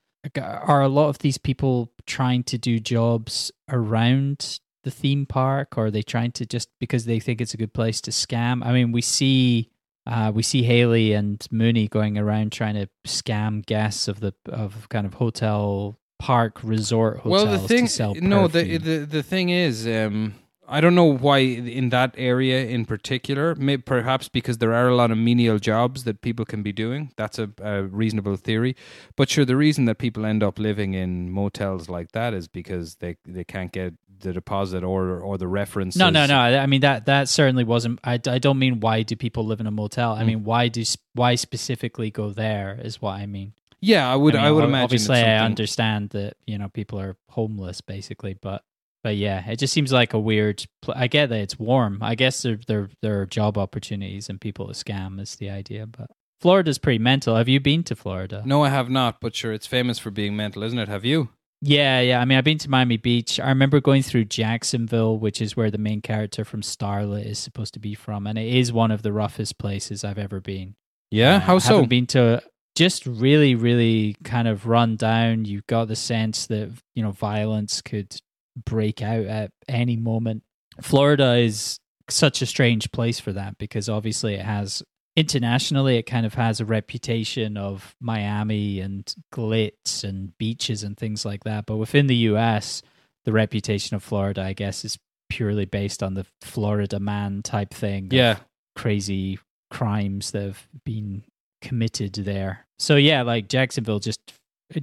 Are a lot of these people trying to do jobs around the theme park, or are they trying to just because they think it's a good place to scam? I mean, we see. Uh, we see Haley and Mooney going around trying to scam guests of the of kind of hotel park resort hotels well, the thing, to sell no, the, the the thing is, um, I don't know why in that area in particular. Maybe perhaps because there are a lot of menial jobs that people can be doing. That's a, a reasonable theory. But sure, the reason that people end up living in motels like that is because they they can't get the deposit or or the reference. No, no, no. I mean that that certainly wasn't. I, I don't mean why do people live in a motel. I Mm. mean why do why specifically go there is what I mean. Yeah, I would. I, mean, would ob- imagine. Obviously, I understand that you know people are homeless basically, but but yeah, it just seems like a weird. Pl- I get that it's warm. I guess there there there are job opportunities and people to scam is the idea. But Florida's pretty mental. Have you been to Florida? No, I have not. But sure, it's famous for being mental, isn't it? Have you? Yeah, yeah. I mean, I've been to Miami Beach. I remember going through Jacksonville, which is where the main character from Starlet is supposed to be from, and it is one of the roughest places I've ever been. Yeah. Uh, How I so? haven't been to just really, really kind of run down. You got the sense that you know violence could break out at any moment. Florida is such a strange place for that because obviously it has internationally it kind of has a reputation of Miami and glitz and beaches and things like that. But within the US, the reputation of Florida, I guess, is purely based on the Florida man type thing. yeah. crazy crimes that have been committed there. So yeah, like Jacksonville just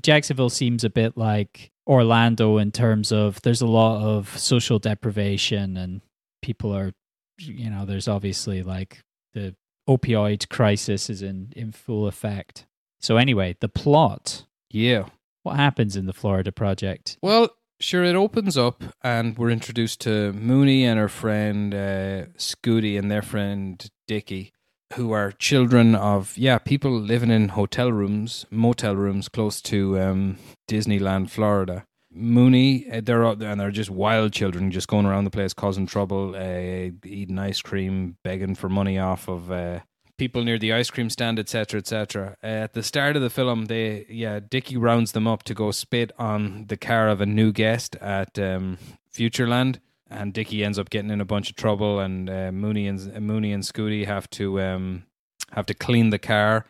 Jacksonville seems a bit like Orlando in terms of there's a lot of social deprivation and people are you know, there's obviously like the opioid crisis is in in full effect. So anyway, the plot. Yeah. What happens in the Florida project? Well, sure, it opens up and we're introduced to Mooney and her friend uh, Scooty and their friend Dickie, who are children of, yeah, people living in hotel rooms, motel rooms close to um, Disneyland, Florida. Mooney, uh, they're out there and they're just wild children, just going around the place causing trouble, uh, eating ice cream, begging for money off of uh, people near the ice cream stand, etc., etc. Uh, at the start of the film, they yeah, Dickie rounds them up to go spit on the car of a new guest at um, Futureland, and Dicky ends up getting in a bunch of trouble, and uh, Mooney and Mooney and Scooty have to um, have to clean the car,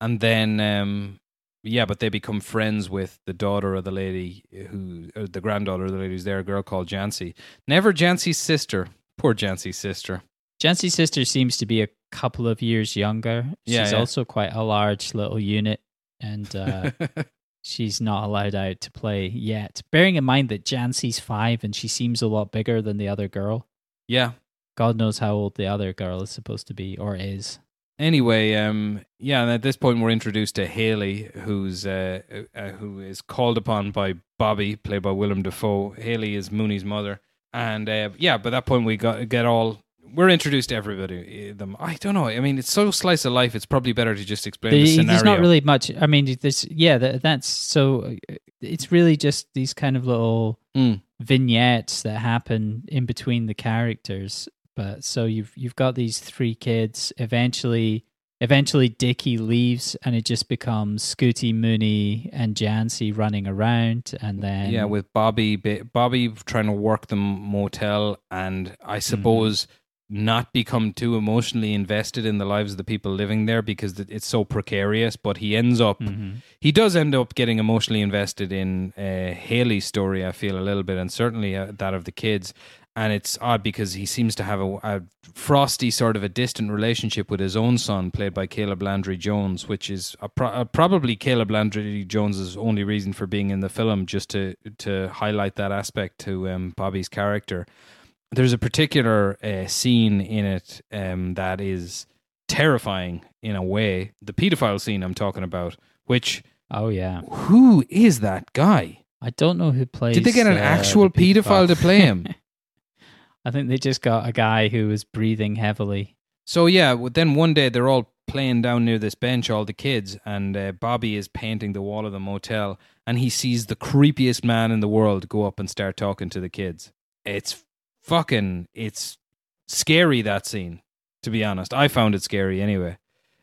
and then um, yeah, but they become friends with the daughter of the lady who, uh, the granddaughter of the lady who's there, a girl called Jancy. Never Jancy's sister. Poor Jancy's sister. Jancy's sister seems to be a couple of years younger. Yeah, She's yeah. also quite a large little unit and uh (laughs) she's not allowed out to play yet. Bearing in mind that Jancy's five and she seems a lot bigger than the other girl. yeah. God knows how old the other girl is supposed to be or is. Anyway, um, yeah, and at this point we're introduced to Haley, who's uh, uh, who is called upon by Bobby, played by Willem Dafoe. Haley is Mooney's mother, and uh, yeah, by that point we got get all we're introduced to everybody. uh, Them, I don't know. I mean, it's so slice of life. It's probably better to just explain the There- scenario. There's not really much. I mean, there's yeah, that, that's so. uh, It's really just these kind of little Mm. vignettes that happen in between the characters. But so you've you've got these three kids. Eventually, eventually Dickie leaves, and it just becomes Scooty, Mooney, and Jancy running around, and then yeah, with Bobby, Bobby trying to work the motel, and I Mm-hmm. suppose not become too emotionally invested in the lives of the people living there because it's so precarious. But he ends up, Mhm. he does end up getting emotionally invested in uh, Haley's story. I feel a little bit, and certainly uh, that of the kids. And it's odd because he seems to have a, a frosty sort of a distant relationship with his own son, played by Caleb Landry Jones, which is a pro- uh, probably Caleb Landry Jones's only reason for being in the film, just to to highlight that aspect to um, Bobby's character. There's a particular uh, scene in it um, that is terrifying in a way. The pedophile scene I'm talking about, which oh yeah, who is that guy? I don't know who plays. Did they get an uh, actual the pedophile to play him? (laughs) I think they just got a guy who was breathing heavily. So yeah, then one day they're all playing down near this bench, all the kids, and uh, Bobby is painting the wall of the motel, and he sees the creepiest man in the world go up and start talking to the kids. It's fucking, it's scary that scene. To be honest, I found it scary anyway.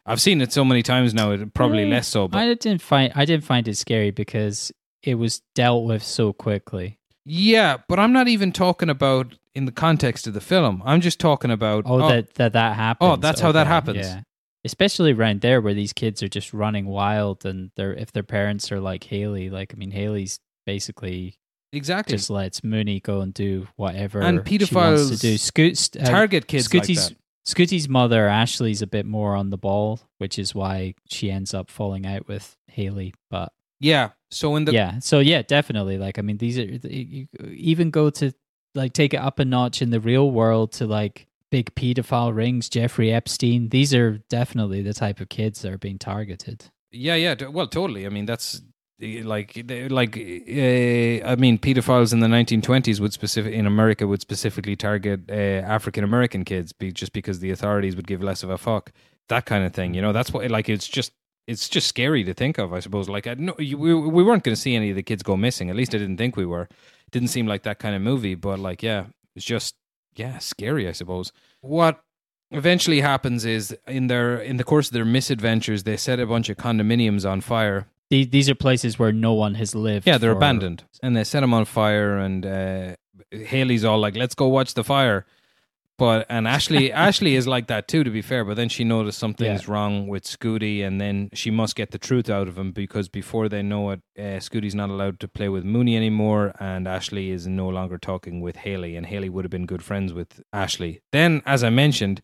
I've seen it so many times now, it probably less so. But I didn't find I didn't find it scary because it was dealt with so quickly. yeah, but I'm not even talking about in the context of the film. I'm just talking about Oh, oh that that that happens. Oh, that's how that happens. Yeah, especially around there where these kids are just running wild, and they're if their parents are like Haley, like I mean Haley's basically exactly. just lets Mooney go and do whatever And she wants to do. Scoot, uh, Target kids like Scooty's that. Scooty's mother Ashley's a bit more on the ball, which is why she ends up falling out with Haley. But Yeah. So in the yeah, so yeah, definitely. Like, I mean, these are you even go to like take it up a notch in the real world to like big pedophile rings, Jeffrey Epstein. These are definitely the type of kids that are being targeted. Yeah, yeah. Well, totally. I mean, that's like, like, uh, I mean, pedophiles in the 1920s would specific in America would specifically target uh, African American kids, be, just because the authorities would give less of a fuck. That kind of thing, you know. That's what, like, it's just, it's just scary to think of. I suppose. Like, I no, you, we we weren't going to see any of the kids go missing. At least I didn't think we were. Didn't seem like that kind of movie. But like, yeah, it's just, yeah, scary. I suppose. What eventually happens is in their in the course of their misadventures they set a bunch of condominiums on fire These these are places where no one has lived. yeah they're for- abandoned. And they set them on fire and uh haley's all like let's go watch the fire. But and ashley (laughs) ashley is like that too to be fair but then she noticed something's wrong with scooty and then she must get the truth out of him because before they know it uh, scooty's not allowed to play with mooney anymore and ashley is no longer talking with haley and haley would have been good friends with ashley. Then as i mentioned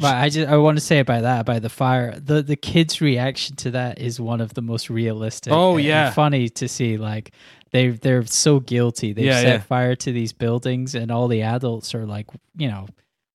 Right, I just I want to say about that about the fire. The the kids' reaction to that is one of the most realistic. Oh, and yeah. funny to see. Like they they're so guilty. They've Yeah, set yeah. fire to these buildings, and all the adults are like, you know,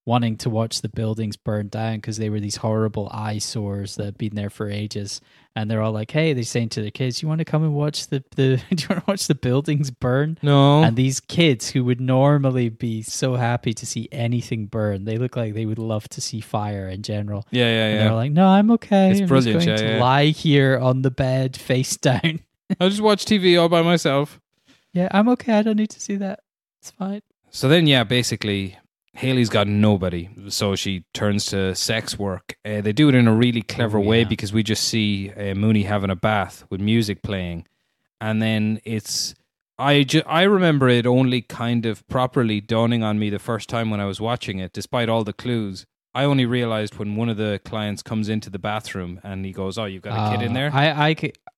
wanting to watch the buildings burn down because they were these horrible eyesores that had been there for ages. And they're all like, "Hey," they're saying to their kids, "You want to come and watch the the? (laughs) Do you want to watch the buildings burn?" no And these kids who would normally be so happy to see anything burn, they look like they would love to see fire in general. yeah yeah And yeah they're like, "No, I'm okay. It's I'm brilliant, just going yeah, to yeah. lie here on the bed, (laughs) face down. (laughs) I'll just watch TV all by myself. yeah, I'm okay. I don't need to see that. It's fine." So then, yeah, basically, Haley's got nobody. So she turns to sex work. Uh, they do it in a really clever Oh, way because we just see uh, Mooney having a bath with music playing. And then it's. I, ju- I remember it only kind of properly dawning on me the first time when I was watching it, despite all the clues. I only realized when one of the clients comes into the bathroom and he goes, "Oh, you've got a kid in Uh, there."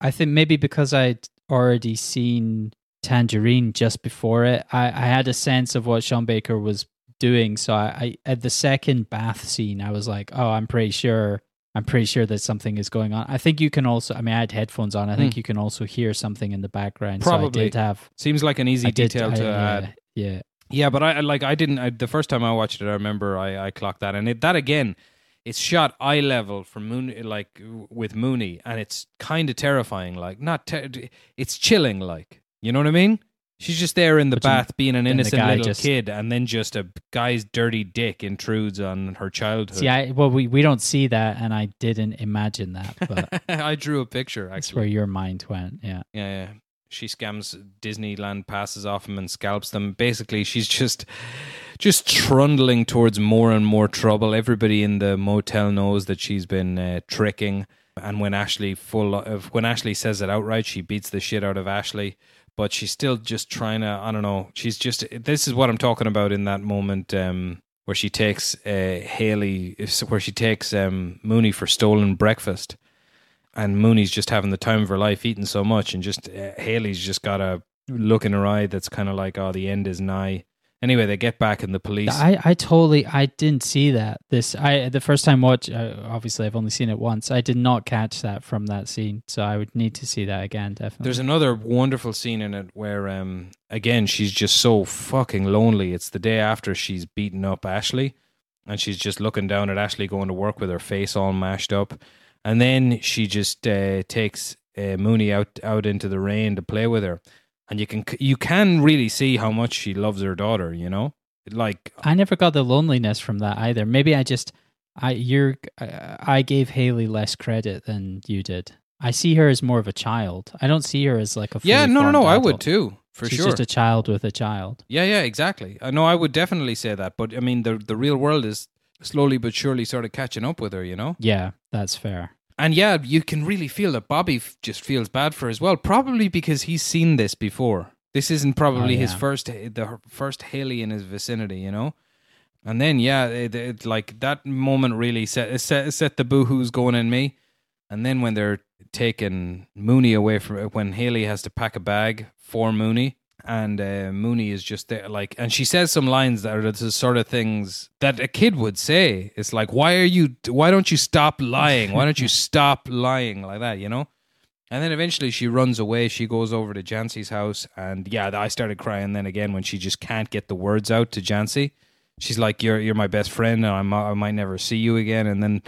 I think maybe because I'd already seen Tangerine just before it, I, I had a sense of what Sean Baker was doing. So I, I, at the second bath scene, I was like, oh, I'm pretty sure. I'm pretty sure that something is going on. I think you can also. I mean, I had headphones on. I think Hmm. you can also hear something in the background. Probably. So I did have Seems like an easy I detail I- to yeah, add. Yeah, Yeah, but I I- like I didn't. I, the first time I watched it, I remember I, I clocked that, and it, that again, it's shot eye level from Mooney, like with Mooney, and it's kind of terrifying. Like not, ter- it's chilling. Like you know what I mean? She's just there in the But bath, being an innocent little just- kid, and then just a guy's dirty dick intrudes on her childhood. Yeah, well, we, we don't see that, and I didn't imagine that, but (laughs) I drew a picture. that's where your mind went. Yeah, Yeah, yeah. She scams Disneyland passes off them and scalps them. Basically, she's just just trundling towards more and more trouble. Everybody in the motel knows that she's been uh, tricking. And when Ashley full of when Ashley says it outright, she beats the shit out of Ashley. But she's still just trying to. I don't know. She's just. This is what I'm talking about in that moment um, where she takes uh, Haley, where she takes um, Mooney for stolen breakfast and Mooney's just having the time of her life eating so much, and just uh, Haley's just got a look in her eye that's kind of like, oh, the end is nigh. Anyway, they get back, and the police. I, I totally I didn't see that. This I the first time watch. Uh, obviously, I've only seen it once. I did not catch that from that scene, so I would need to see that again. Definitely. There's another wonderful scene in it where, um, again, she's just so fucking lonely. It's the day after she's beaten up Ashley, and she's just looking down at Ashley going to work with her face all mashed up, and then she just uh, takes uh, Mooney out out into the rain to play with her, and you can you can really see how much she loves her daughter. You know, like I never got the loneliness from that either. Maybe I just I you're I, I gave Haley less credit than you did. I see her as more of a child. I don't see her as like a yeah, no, no, no, formed I would too for She's sure. just a child with a child. Yeah, yeah, exactly. Uh, I know I would definitely say that, but I mean the the real world is slowly but surely sort of catching up with her, you know? Yeah, that's fair. And yeah, you can really feel that Bobby f- just feels bad for as well, probably because he's seen this before. This isn't probably Oh, his first eh, the first Haley in his vicinity, you know? And then yeah, eh, it, it, like that moment really set set set the boohoo's going in me. And then when they're taking Mooney away from when Haley has to pack a bag for Mooney, and uh, Mooney is just there, like, and she says some lines that are the sort of things that a kid would say. It's like, why are you? Why don't you stop lying? Why don't you (laughs) stop lying like that? You know. And then eventually she runs away. She goes over to Jancy's house, and yeah, I started crying. Then again, when she just can't get the words out to Jancy, she's like, "You're you're my best friend, and I'm, I might never see you again." And then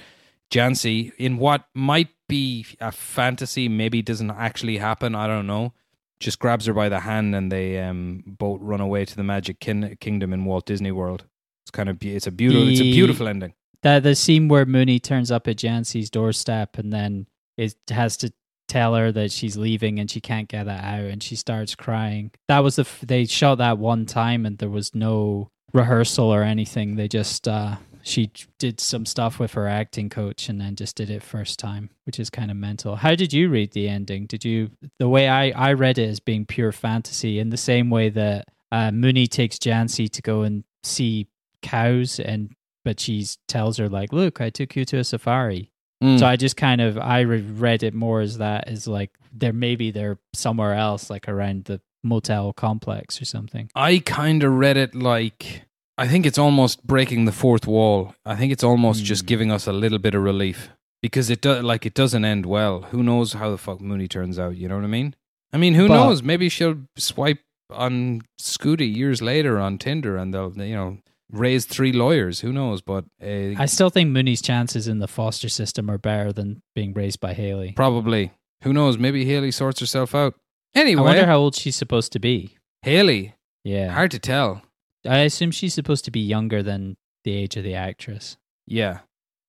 Jancy, in what might be a fantasy, maybe doesn't actually happen. I don't know. Just grabs her by the hand, and they um, both run away to the Magic kin- Kingdom in Walt Disney World. It's kind of be- it's a beautiful it's a beautiful ending. The the scene where Mooney turns up at Jancy's doorstep and then it has to tell her that she's leaving and she can't get that out and she starts crying. That was the f- they shot that one time and there was no rehearsal or anything. They just uh she did some stuff with her acting coach and then just did it first time, which is kind of mental. How did you read the ending? Did you the way I I read it as being pure fantasy in the same way that uh, Mooney takes Jancy to go and see cows and but she tells her like, "Look, I took you to a safari." Mm. So I just kind of I read it more as that as like they're maybe they're somewhere else, like around the motel complex or something. I kind of read it like I think it's almost breaking the fourth wall. I think it's almost just Hmm. giving us a little bit of relief because it does like it doesn't end well. Who knows how the fuck Mooney turns out? You know what I mean? I mean, who But- knows? Maybe she'll swipe on Scooty years later on Tinder, and they'll you know raise three lawyers. Who knows? But uh, I still think Mooney's chances in the foster system are better than being raised by Haley. probably who knows? Maybe Haley sorts herself out. Anyway, I wonder how old she's supposed to be. Haley, Yeah, hard to tell. I assume she's supposed to be younger than the age of the actress. Yeah,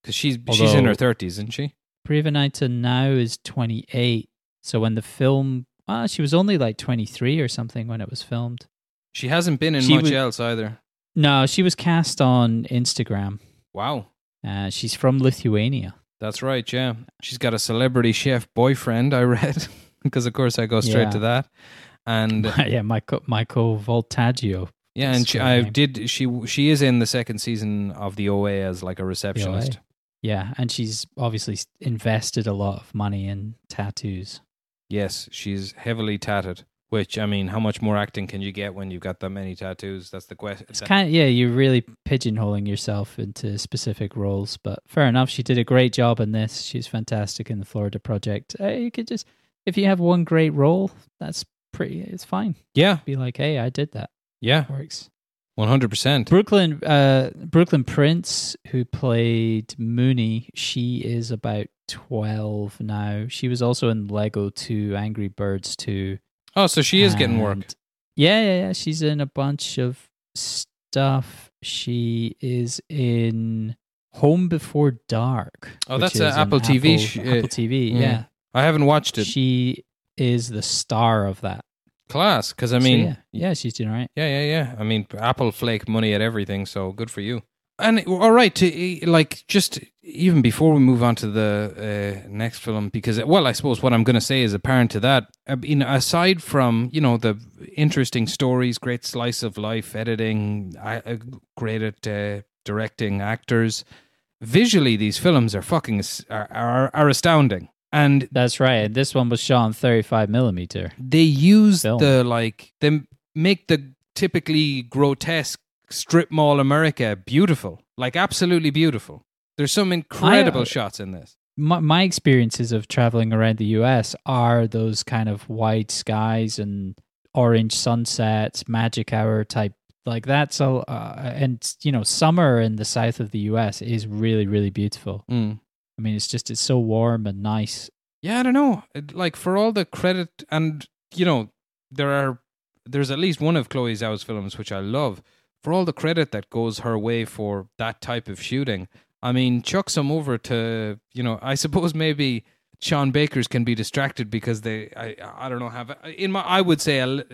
because she's she's in her thirties, isn't she? Priyanka now is 28. So when the film, ah, she was only like 23 or something when it was filmed. She hasn't been in She much was- else either. No, she was cast on Instagram. Wow. Uh, she's from Lithuania. That's right, yeah. She's got a celebrity chef boyfriend, I read, (laughs) because of course I go straight Yeah. to that. And (laughs) yeah, Michael Michael Voltaggio. Yeah, and she, I name. did she she is in the second season of the OA as like a receptionist. Yeah, and she's obviously invested a lot of money in tattoos. Yes, she's heavily tatted. Which I mean, how much more acting can you get when you've got that many tattoos? That's the question. It's kind of yeah, you're really pigeonholing yourself into specific roles, but fair enough. She did a great job in this. She's fantastic in the Florida Project. Uh, you could just if you have one great role, that's pretty. It's fine. yeah, Be like, hey, I did that. Yeah, Works. one hundred percent. Brooklyn, uh, Brooklyn Prince, who played Mooney, she is about twelve now. She was also in Lego Two, Angry Birds Two. Oh, so she is getting work. Yeah, yeah, yeah. She's in a bunch of stuff. She is in Home Before Dark. Oh, that's an Apple TV Apple, uh, Apple TV. mm. Yeah, I haven't watched it. she is the star of that. Class, because I So, mean, yeah, yeah, she's doing right. Yeah, yeah, yeah. I mean, Apple flake money at everything, so good for you. And all right, to like just even before we move on to the uh, next film, because well, I suppose what I'm going to say is apparent to that. I mean, aside from you know the interesting stories, great slice of life, editing, uh, uh, great at uh, directing, actors, visually these films are fucking are, are are astounding. And That's right. This one was shot on 35 millimeter. they use Film. the like they make the typically grotesque strip mall America beautiful, like absolutely beautiful. There's some incredible I- uh, shots in this. my, my experiences of traveling around the US are those kind of wide skies and orange sunsets, magic hour type like that's a uh, and you know summer in the south of the US is really really beautiful. Mm. I mean it's just it's so warm and nice. Yeah, I don't know. It- Like for all the credit, and you know, there are there's at least one of Chloe Zhao's films which I love. For all the credit that goes her way for that type of shooting, I mean, chuck some over to you know. I suppose maybe Sean Baker's can be distracted because they, I, I don't know, have in my, I would say a,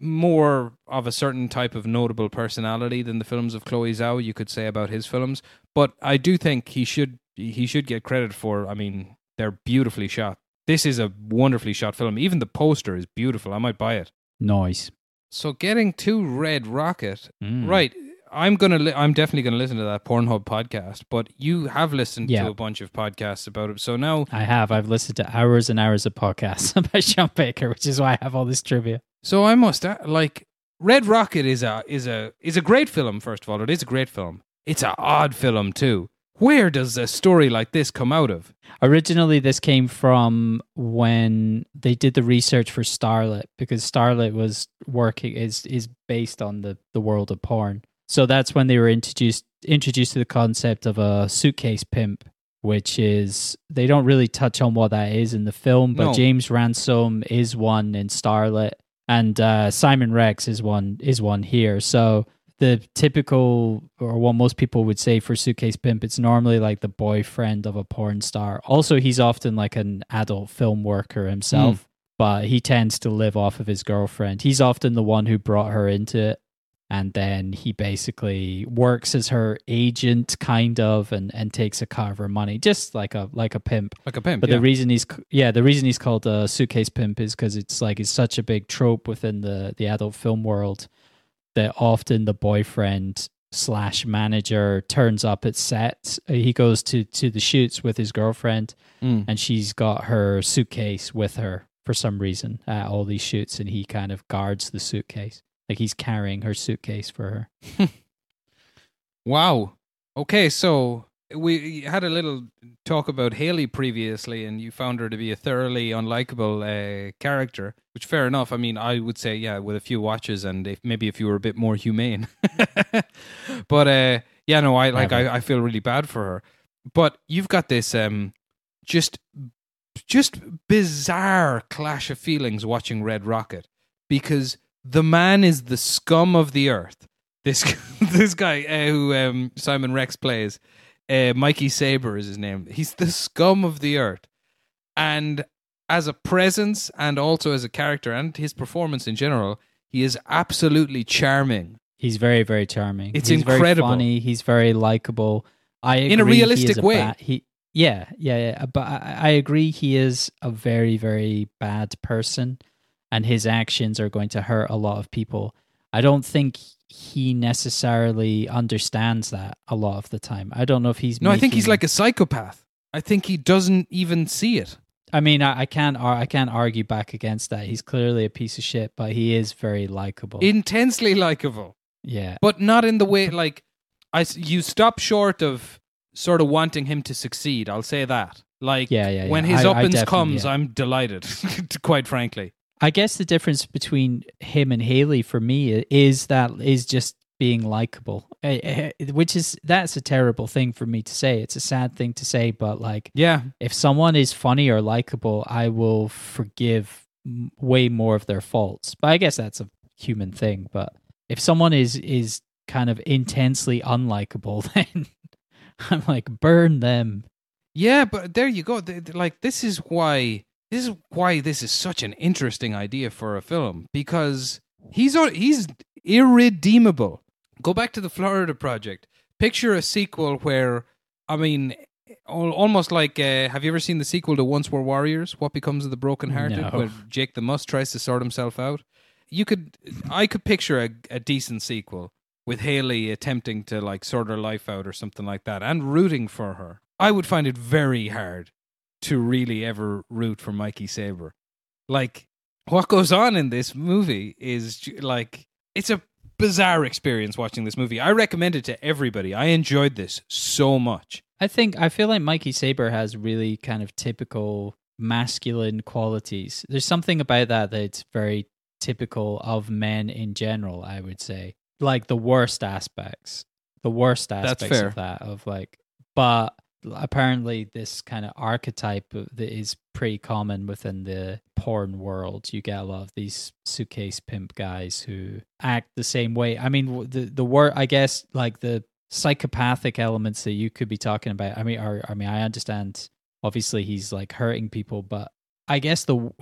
more of a certain type of notable personality than the films of Chloe Zhao. You could say about his films, but I do think he should he should get credit for. I mean, they're beautifully shot. This is a wonderfully shot film. Even the poster is beautiful. I might buy it. Nice. So getting to Red Rocket, Mm. right? I'm gonna. Li- I'm definitely gonna listen to that Pornhub podcast. But you have listened Yeah. to a bunch of podcasts about it. So now, I have. I've listened to hours and hours of podcasts (laughs) about Sean Baker, which is why I have all this trivia. So I must like Red Rocket is a is a is a great film. First of all, it is a great film. It's an odd film too. Where does a story like this come out of? Originally, this came from when they did the research for Starlet because Starlet was working is is based on the the world of porn. So that's when they were introduced introduced to the concept of a suitcase pimp, which is they don't really touch on what that is in the film, but No. James Ransone is one in Starlet, and uh, Simon Rex is one is one here. So the typical or what most people would say for suitcase pimp it's normally like the boyfriend of a porn star also he's often like an adult film worker himself hmm. but he tends to live off of his girlfriend he's often the one who brought her into it and then he basically works as her agent kind of and and takes a cut of her money just like a like a pimp Like a pimp. but yeah. the reason he's yeah, the reason he's called a suitcase pimp is because it's like it's such a big trope within the the adult film world that often the boyfriend slash manager turns up at set. He goes to to the shoots with his girlfriend, Mm. and she's got her suitcase with her for some reason at all these shoots, and he kind of guards the suitcase like he's carrying her suitcase for her. (laughs) Wow. Okay, so we had a little talk about Haley previously, and you found her to be a thoroughly unlikable uh, character. Which, fair enough. I mean, I would say, yeah, with a few watches, and if maybe if you were a bit more humane. (laughs) but uh, yeah, no, I like. I, I feel really bad for her. But you've got this um, just just bizarre clash of feelings watching Red Rocket because the man is the scum of the earth. This (laughs) this guy uh, who um, Simon Rex plays, uh, Mikey Saber is his name. He's the scum of the earth, and as a presence and also as a character and his performance in general, he is absolutely charming. He's very, very charming. It's he's incredible. Very funny. He's very likable. I In a realistic a way. ba- he, yeah, yeah, yeah. But I, I agree he is a very, very bad person, and his actions are going to hurt a lot of people. I don't think he necessarily understands that a lot of the time. I don't know if he's. No, I think he's like a psychopath. I think he doesn't even see it. I mean, I, I can't. I can't argue back against that. He's clearly a piece of shit, but he is very likable. Intensely likable. yeah, but not in the way like I. you stop short of sort of wanting him to succeed. I'll say that. Like Yeah, yeah, when his I- up I comes, yeah. I'm delighted. (laughs) quite frankly, I guess the difference between him and Haley for me is that is just being likable, Eh, eh, which is that's a terrible thing for me to say. It's a sad thing to say, but like yeah, if someone is funny or likable, I will forgive way more of their faults. But I guess that's a human thing. But if someone is is kind of intensely unlikable, (laughs) then I'm like burn them. yeah. But there you go. Like this is why this is why this is such an interesting idea for a film because he's he's irredeemable. Go back to the Florida Project. Picture a sequel where I mean. Almost like, uh, have you ever seen the sequel to Once Were Warriors? What becomes of the brokenhearted? No. Where Jake the Muss tries to sort himself out. You could, I could picture a, a decent sequel with Haley attempting to like sort her life out or something like that, and rooting for her. I would find it very hard to really ever root for Mikey Saber. Like, what goes on in this movie is like it's a bizarre experience watching this movie. I recommend it to everybody. I enjoyed this so much. I think I feel like Mikey Saber has really kind of typical masculine qualities. There's something about that that's very typical of men in general, I would say. Like the worst aspects. The worst aspects of that of like but apparently this kind of archetype that is pretty common within the porn world. You get a lot of these suitcase pimp guys who act the same way. I mean, the the word I guess like the psychopathic elements that you could be talking about. I mean, are I mean, I understand. Obviously, he's like hurting people, but I guess the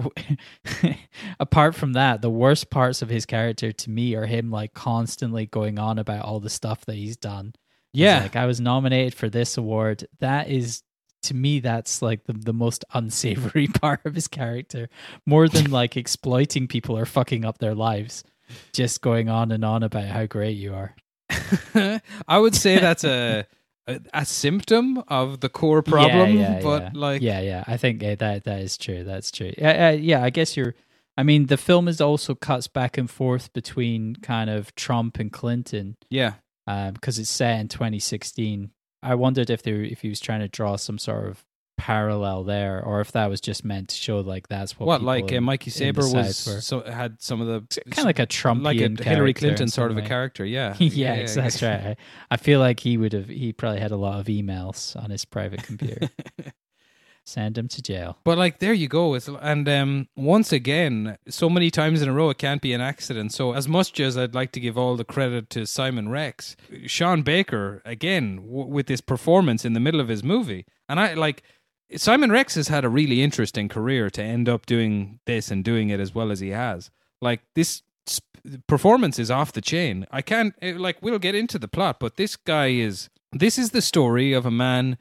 (laughs) apart from that, the worst parts of his character to me are him like constantly going on about all the stuff that he's done. Yeah, like I was nominated for this award. That is to me that's like the, the most unsavory (laughs) part of his character more than like exploiting people or fucking up their lives just going on and on about how great you are (laughs) I would say that's a, a a symptom of the core problem. Yeah, yeah, but yeah. like, yeah, yeah. I think that that is true. That's true. Yeah, uh, yeah. I guess you're I mean, the film is also cuts back and forth between kind of Trump and Clinton Yeah. Because it's set in 2016. I wondered if there if he was trying to draw some sort of parallel there, or if that was just meant to show like that's what. What, like uh, Mikey Saber was were- so, had some of the kind of like a Trumpian like a Hillary Clinton sort of a character. Yeah. (laughs) yeah, ex- that's right. I feel like he would have. He probably had a lot of emails on his private computer. (laughs) Send him to jail. But like there you go. It's, and um, once again, so many times in a row, it can't be an accident. So as much as I'd like to give all the credit to Simon Rex, Sean Baker again w- with this performance in the middle of his movie, and I like Simon Rex has had a really interesting career to end up doing this and doing it as well as he has. Like this performance is off the chain. I can't eh, like we'll get into the plot, but this guy is this is the story of a man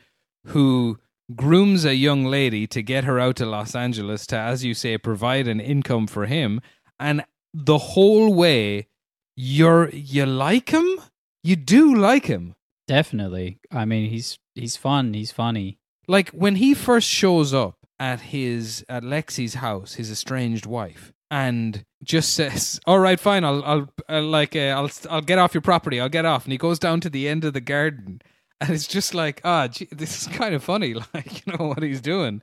who grooms a young lady to get her out to Los Angeles to, as you say, provide an income for him. And the whole way, you're you like him. You do like him. Definitely. I mean, he's he's fun. He's funny. Like when he first shows up at his at Lexi's house, his estranged wife, and just says, (laughs) "All right, fine, I'll I'll, I'll like uh, I'll I'll get off your property. I'll get off." And he goes down to the end of the garden, and it's just like, ah, gee, this is kind of funny. (laughs) Like you know what he's doing.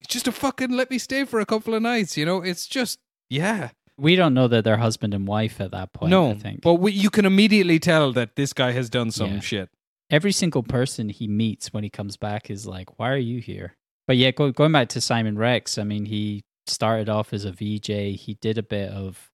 It's just a fucking let me stay for a couple of nights. You know, it's just yeah. We don't know that they're husband and wife at that point. no, I think. but we, you can immediately tell that this guy has done some Yeah. shit. every single person he meets when he comes back is like, "Why are you here?" But yeah, go, going back to Simon Rex, I mean, he started off as a VJ. He did a bit of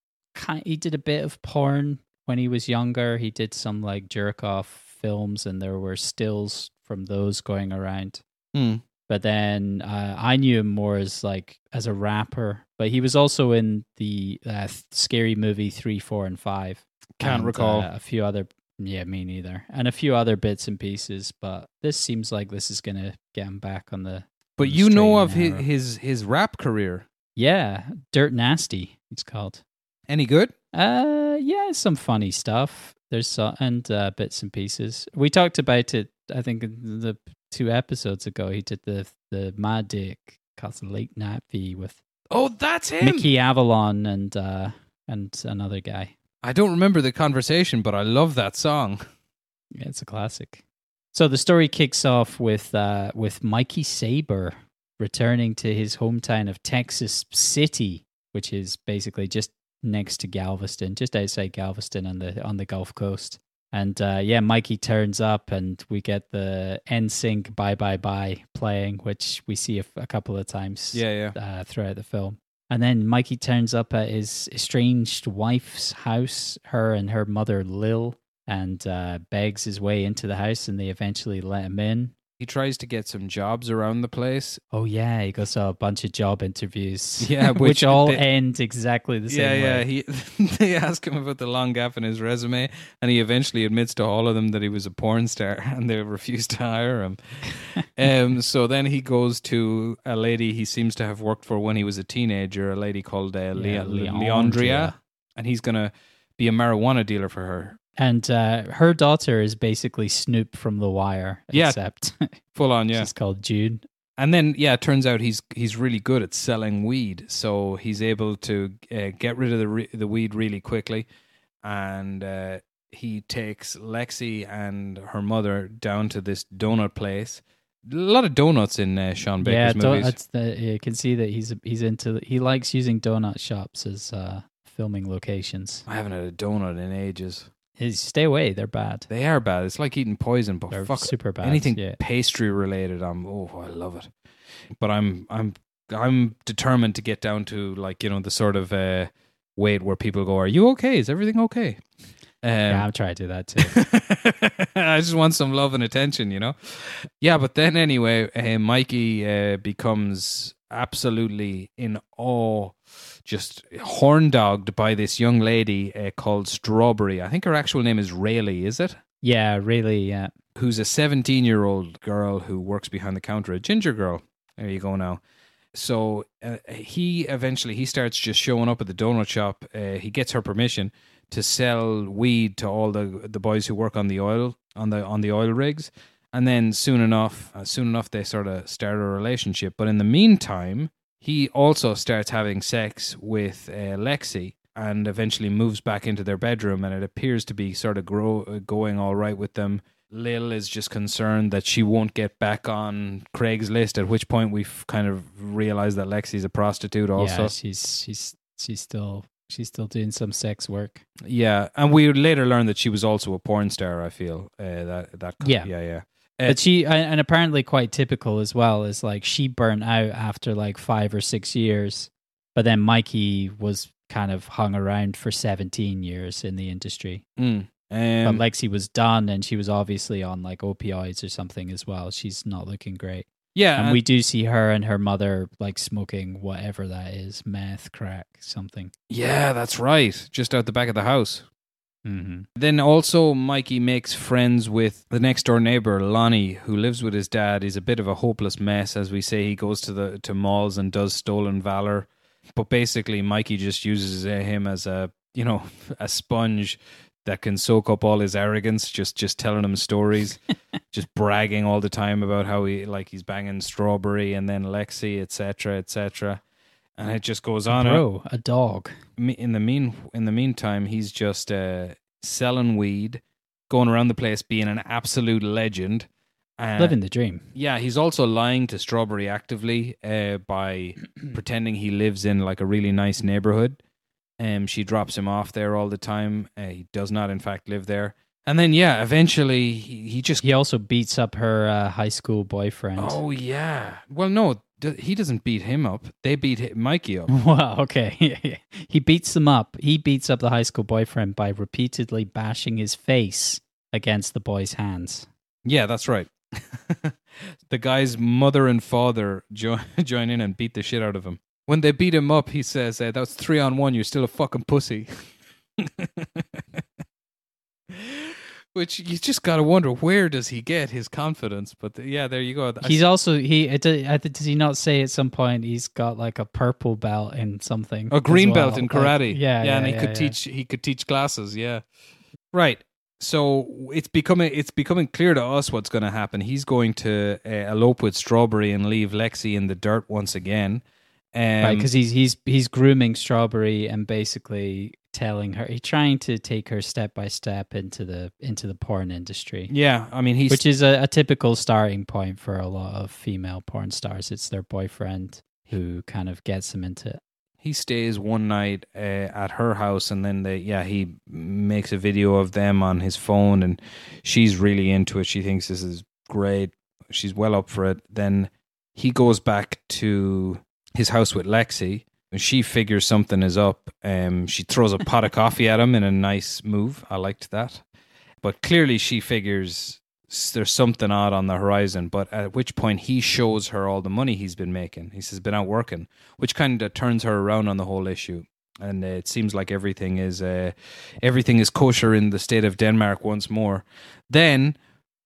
he did a bit of porn when he was younger. He did some like jerk off films, and there were stills from those going around. Hmm. But then uh, I knew him more as like as a rapper. But he was also in the uh, scary movie three, four, and five. Can't And, recall. uh, a few other. Yeah, me neither. And a few other bits and pieces. But this seems like this is gonna get him back on the. But on the you know of his, his his rap career. Yeah, Dirt Nasty. It's called. Any good? Uh, yeah, some funny stuff. There's some and uh, bits and pieces. We talked about it. I think in the two episodes ago. He did the the My Dick, called Late Night V with Oh, that's him. Mickey Avalon and uh and another guy. I don't remember the conversation, but I love that song. Yeah, it's a classic. So the story kicks off with uh with Mikey Saber returning to his hometown of Texas City, which is basically just next to Galveston, just outside Galveston on the on the Gulf Coast. And uh, yeah, Mikey turns up, and we get the NSYNC "Bye Bye Bye" playing, which we see a, a couple of times Yeah, yeah. uh, throughout the film. And then Mikey turns up at his estranged wife's house, her and her mother Lil, and uh, begs his way into the house, and they eventually let him in. He tries to get some jobs around the place. Oh yeah, he goes to a bunch of job interviews. (laughs) Yeah, which, which all they- end exactly the yeah, same yeah. way. He (laughs) they ask him about the long gap in his resume, and he eventually admits to all of them that he was a porn star, (laughs) and they refuse to hire him. um, so then he goes to a lady he seems to have worked for when he was a teenager, a lady called uh, Yeah, Le- Leondria. Leondria, and he's gonna be a marijuana dealer for her. And uh, her daughter is basically Snoop from The Wire, Yeah. except (laughs) Full on, yeah. she's called Jude. And then, yeah, it turns out he's he's really good at selling weed, so he's able to uh, get rid of the re- the weed really quickly, and uh, he takes Lexi and her mother down to this donut place. A lot of donuts in uh, Sean yeah, Baker's do- movies. the, you can see that he's he's into he likes using donut shops as uh, filming locations. I haven't had a donut in ages. Hey, stay away, they're bad. They are bad. It's like eating poison, but They're fuck super bad. anything yeah. pastry related. I'm oh, I love it. But I'm I'm I'm determined to get down to like you know the sort of uh, weight where people go, "Are you okay? Is everything okay?" Um, yeah, I'm trying to do that too. (laughs) I just want some love and attention, you know. Yeah, but then anyway, uh, Mikey uh, becomes absolutely in awe, just horn dogged by this young lady uh, called Strawberry. I think her actual name is Raylee. Is it? yeah, really. Yeah, who's a 17 year old girl who works behind the counter, a ginger girl. There you go now. So uh, he eventually he starts just showing up at the donut shop. Uh, he gets her permission to sell weed to all the the boys who work on the oil on the on the oil rigs, and then soon enough, uh, soon enough they sort of start a relationship. But in the meantime, he also starts having sex with uh, Lexi and eventually moves back into their bedroom and it appears to be sort of grow, uh, going all right with them. Lil is just concerned that she won't get back on Craigslist, at which point we've kind of realized that Lexi's a prostitute also. yeah, she's she's she's still she's still doing some sex work. Yeah, and we later learned that she was also a porn star. I feel uh, that that Yeah. yeah yeah. Uh, But she and and apparently quite typical as well is like she burnt out after like five or six years, but then Mikey was kind of hung around for seventeen years in the industry. mm, but um, Lexi was done, and she was obviously on like opioids or something as well. She's not looking great, yeah, and we do see her and her mother like smoking whatever that is, meth, crack, something. yeah, that's right. Just out the back of the house. Mm-hmm. Then also Mikey makes friends with the next door neighbor Lonnie, who lives with his dad. He's a bit of a hopeless mess, as we say. He goes to the to malls and does stolen valor, but basically Mikey just uses him as a you know (laughs) a sponge that can soak up all his arrogance. Just just telling him stories, (laughs) just bragging all the time about how he like he's banging Strawberry and then Lexi, etc. etc. And it just goes on. Bro, a dog. in the mean in the meantime, he's just uh, selling weed, going around the place being an absolute legend. Uh, Living the dream. yeah, he's also lying to Strawberry actively uh, by (clears throat) pretending he lives in like a really nice neighborhood. Um, she drops him off there all the time. Uh, he does not, in fact, live there. And then, yeah, eventually he, he just. He also beats up her uh, high school boyfriend. Oh yeah. Well, no, he doesn't beat him up. They beat Mikey up. (laughs) Wow, okay. (laughs) he beats them up. He beats up the high school boyfriend by repeatedly bashing his face against the boy's hands. Yeah, that's right. (laughs) the guy's mother and father join, join in and beat the shit out of him. When they beat him up, he says, uh, "That's three on one. You're still a fucking pussy." Which you just gotta wonder where does he get his confidence? But the, yeah, there you go. I He's s- also he. it do- Does he not say at some point he's got like a purple belt in something? a green well? belt in Like, karate. yeah, yeah, and he yeah, could yeah. teach. He could teach classes. Yeah, right. So it's becoming it's becoming clear to us what's going to happen. He's going to uh, elope with Strawberry and leave Lexi in the dirt once again. Um, right because he's he's he's grooming Strawberry and basically telling her he's trying to take her step by step into the into the porn industry. yeah, I mean he's which is a, a typical starting point for a lot of female porn stars. It's their boyfriend who kind of gets them into it. he stays one night uh, at her house and then they yeah he makes a video of them on his phone and she's really into it she thinks this is great she's well up for it then he goes back to his house with lexi she figures something is up um she throws a pot of coffee at him in a nice move. I liked that. But clearly she figures there's something odd on the horizon but at which point he shows her all the money he's been making. He says been out working which kind of turns her around on the whole issue. And uh, it seems like everything is uh, everything is kosher in the state of Denmark once more. Then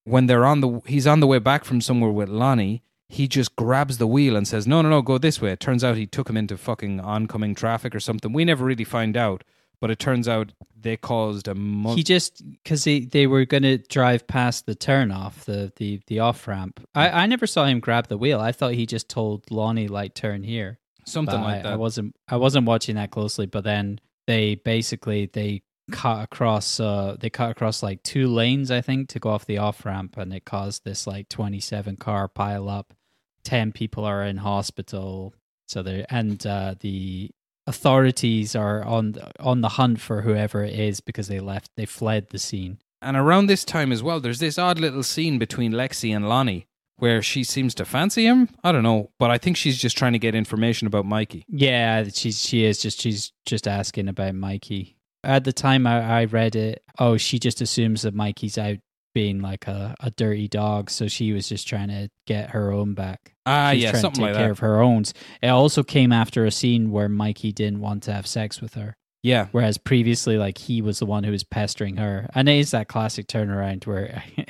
when they're on the he's on the way back from somewhere with Lonnie he just grabs the wheel and says no no no go this way it turns out he took him into fucking oncoming traffic or something we never really find out but it turns out they caused a month He just because they, were going to drive past the turn off the the the off ramp. I I never saw him grab the wheel. I thought he just told Lonnie like turn here. something But like I, that I wasn't I wasn't watching that closely. But then they basically they cut across uh they cut across like two lanes I think to go off the off ramp, and it caused this like twenty seven car pile up. Ten people are in hospital. So they and uh, the authorities are on on the hunt for whoever it is because they left they fled the scene. And around this time as well, there's this odd little scene between Lexi and Lonnie where she seems to fancy him. I don't know, but I think she's just trying to get information about Mikey. Yeah, she's she is just she's just asking about Mikey. At the time I, I read it, oh, she just assumes that Mikey's out being like a, a dirty dog, so she was just trying to get her own back. Ah, She's yeah, trying something to take like care that. of her own. It also came after a scene where Mikey didn't want to have sex with her, Yeah, whereas previously, like he was the one who was pestering her, and it is that classic turnaround where. (laughs)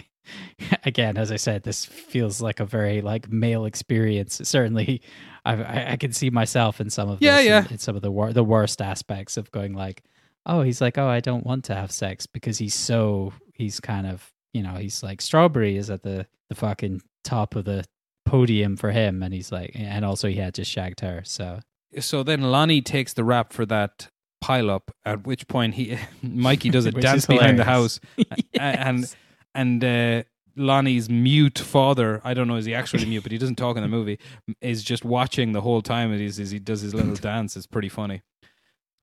Again, as I said, this feels like a very like male experience. Certainly, I, I, I can see myself in some of Yeah, this, yeah. in, in some of the wor- the worst aspects of going like, oh, he's like, oh, I don't want to have sex because he's so he's kind of you know he's like strawberry is at the the fucking top of the podium for him, and he's like, and also he had just shagged her. So So then Lonnie takes the rap for that pile up. At which point he (laughs) Mikey does a (laughs) dance behind the house, (laughs) A- and and uh, Lonnie's mute father. I don't know is he actually mute, but he doesn't talk in the movie. Is just watching the whole time as, as he does his little dance. It's pretty funny.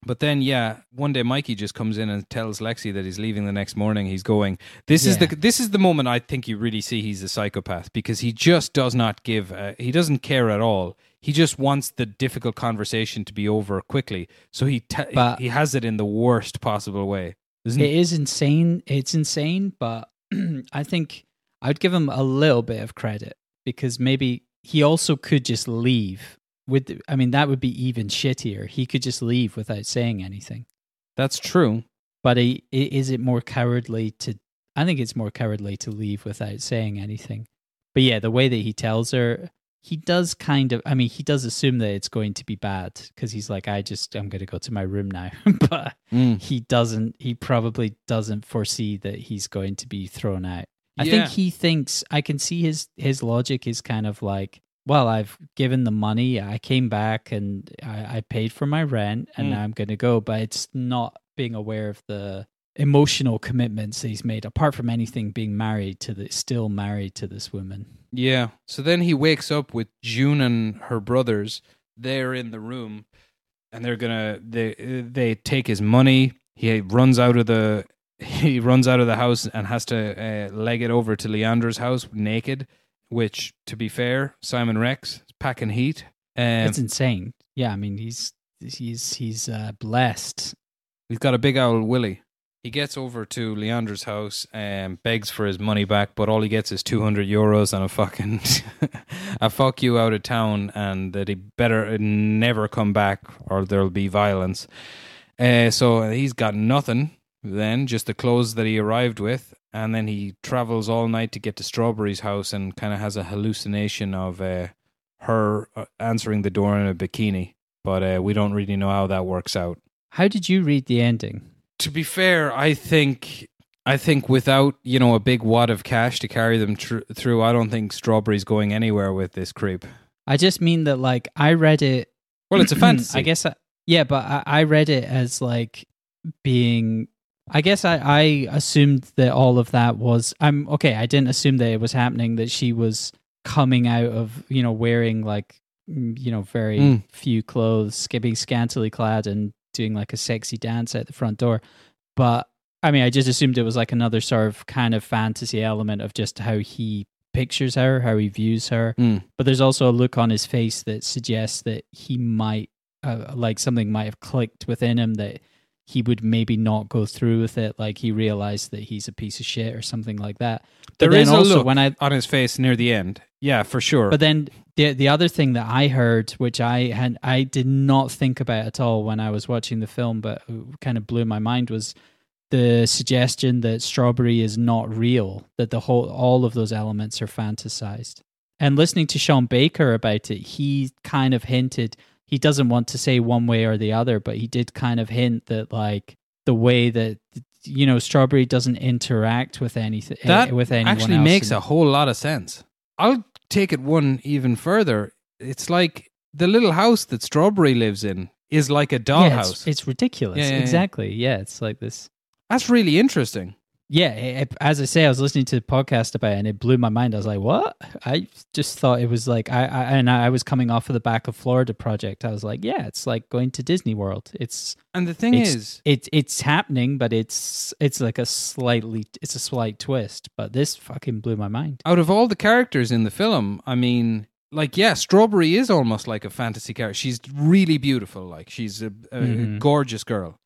But then, yeah, one day Mikey just comes in and tells Lexi that he's leaving the next morning. He's going. This is the this is the moment I think you really see he's a psychopath because he just does not give. Uh, he doesn't care at all. He just wants the difficult conversation to be over quickly. So he te- But- he has it in the worst possible way. Isn't it is insane. It's insane, but (clears throat) I think I'd give him a little bit of credit because maybe he also could just leave. With, I mean, that would be even shittier. He could just leave without saying anything. That's true. But he, is it more cowardly to? I think it's more cowardly to leave without saying anything. But yeah, the way that he tells her, he does kind of. I mean, he does assume that it's going to be bad because he's like, "I just, I'm going to go to my room now." (laughs) but Mm. he doesn't. He probably doesn't foresee that he's going to be thrown out. I Yeah. think he thinks. I can see his his logic is kind of like. Well, I've given the money. I came back and I, I paid for my rent, and Mm. now I'm going to go. But it's not being aware of the emotional commitments he's made, apart from anything being married to the still married to this woman. Yeah. So then he wakes up with June and her brothers. They're in the room, and they're gonna they they take his money. He runs out of the (laughs) he runs out of the house and has to uh, leg it over to Leandra's house naked. Which, to be fair, Simon Rex is packing heat. Um, it's insane. Yeah, I mean he's he's he's uh, blessed. He's got a big owl Willie. He gets over to Leandra's house and begs for his money back, but all he gets is 200 euros and a fucking (laughs) a fuck you out of town and that he better never come back or there'll be violence. Uh, so he's got nothing then, just the clothes that he arrived with. And then he travels all night to get to Strawberry's house and kind of has a hallucination of uh, her uh, answering the door in a bikini. But uh, we don't really know how that works out How did you read the ending? to be fair, I think I think without you know a big wad of cash to carry them tr- through, I don't think Strawberry's going anywhere with this creep. I just mean that like I read it. Well, it's a (clears throat) fantasy. I guess. I, yeah, but I, I read it as like being. I guess I, I assumed that all of that was. I'm okay. I didn't assume that it was happening. That she was coming out of you know wearing like mm, you know very Mm. few clothes, being scantily clad, and doing like a sexy dance at the front door. But I mean, I just assumed it was like another sort of kind of fantasy element of just how he pictures her, how he views her. Mm. But there's also a look on his face that suggests that he might, uh, like something might have clicked within him that he would maybe not go through with it. Like he realized that he's a piece of shit or something like that. But There then is a also look when I, on his face near the end. Yeah, for sure. but then the the other thing that I heard, which I had I did not think about at all when I was watching the film, but kind of blew my mind was the suggestion that strawberry is not real, that the whole all of those elements are fantasized. And listening to Sean Baker about it, he kind of hinted he doesn't want to say one way or the other, but he did kind of hint that like the way that you know strawberry doesn't interact with anything eh, that with anyone actually makes and- a whole lot of sense. I'll take it one even further. It's like the little house that Strawberry lives in is like a yeah, dollhouse. it's, it's ridiculous. Yeah, yeah, yeah. exactly. Yeah, it's like this. That's really interesting. Yeah, it, as I say, I was listening to the podcast about it, and it blew my mind. I was like, "What?" I just thought it was like I, I and I was coming off of the back of Florida Project. I was like, "Yeah, it's like going to Disney World. It's And the thing it's is, it's it's happening, but it's it's like a slightly it's a slight twist. But this fucking blew my mind. out of all the characters in the film, I mean, like, yeah, Strawberry is almost like a fantasy character. She's really beautiful. Like, she's a, a Mhm. gorgeous girl.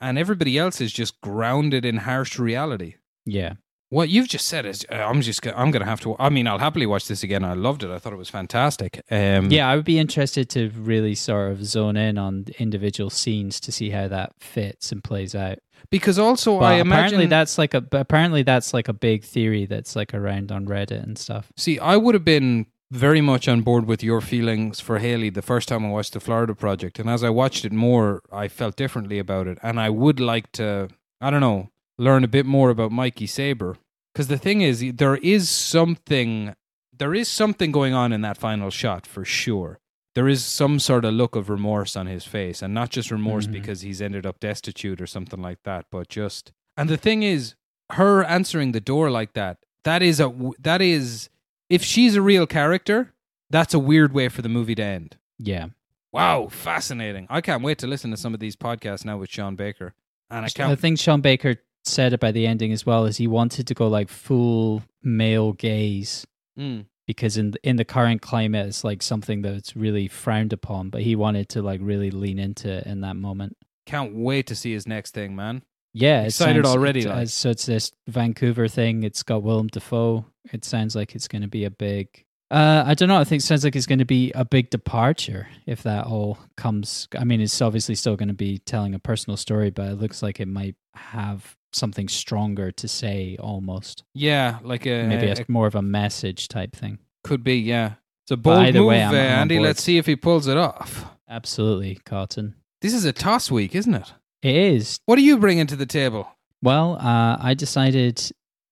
And everybody else is just grounded in harsh reality. Yeah, What you've just said is, uh, I'm just, I'm gonna have to. I mean, I'll happily watch this again. I loved it. I thought it was fantastic. Um, yeah. I would be interested to really sort of zone in on individual scenes to see how that fits and plays out. because also But I apparently imagine that's like a apparently that's like a big theory that's like around on Reddit and stuff. See, I would have been very much on board with your feelings for Haley the first time I watched the Florida Project, and as I watched it more, I felt differently about it, and I would like to, I don't know, learn a bit more about Mikey Saber, because the thing is, there is something there is something going on in that final shot for sure. There is some sort of look of remorse on his face, and not just remorse Mhm. because he's ended up destitute or something like that, but just. And the thing is, her answering the door like that, that is a that is if she's a real character, that's a weird way for the movie to end. Yeah. Wow, fascinating! I can't wait to listen to some of these podcasts now with Sean Baker, and I can't. The thing Sean Baker said about the ending as well, is he wanted to go like full male gaze Mm. because in in the current climate it's like something that's really frowned upon, but he wanted to like really lean into it in that moment. Can't wait to see his next thing, man. Yeah, it Excited sounds- already, it- like. uh, so it's this Vancouver thing. It's got Willem Dafoe. It sounds like it's going to be a big. Uh, I don't know. I think it sounds like it's going to be a big departure if that all comes. I mean, it's obviously still going to be telling a personal story, but it looks like it might have something stronger to say almost. Yeah, like a Maybe a- it's more of a message type thing. could be. Yeah, it's a bold move, way, I'm- uh, I'm Andy. Let's see if he pulls it off. Absolutely, Cotton. This is a toss week, isn't it? It is. What are you bringing to the table? Well, uh, I decided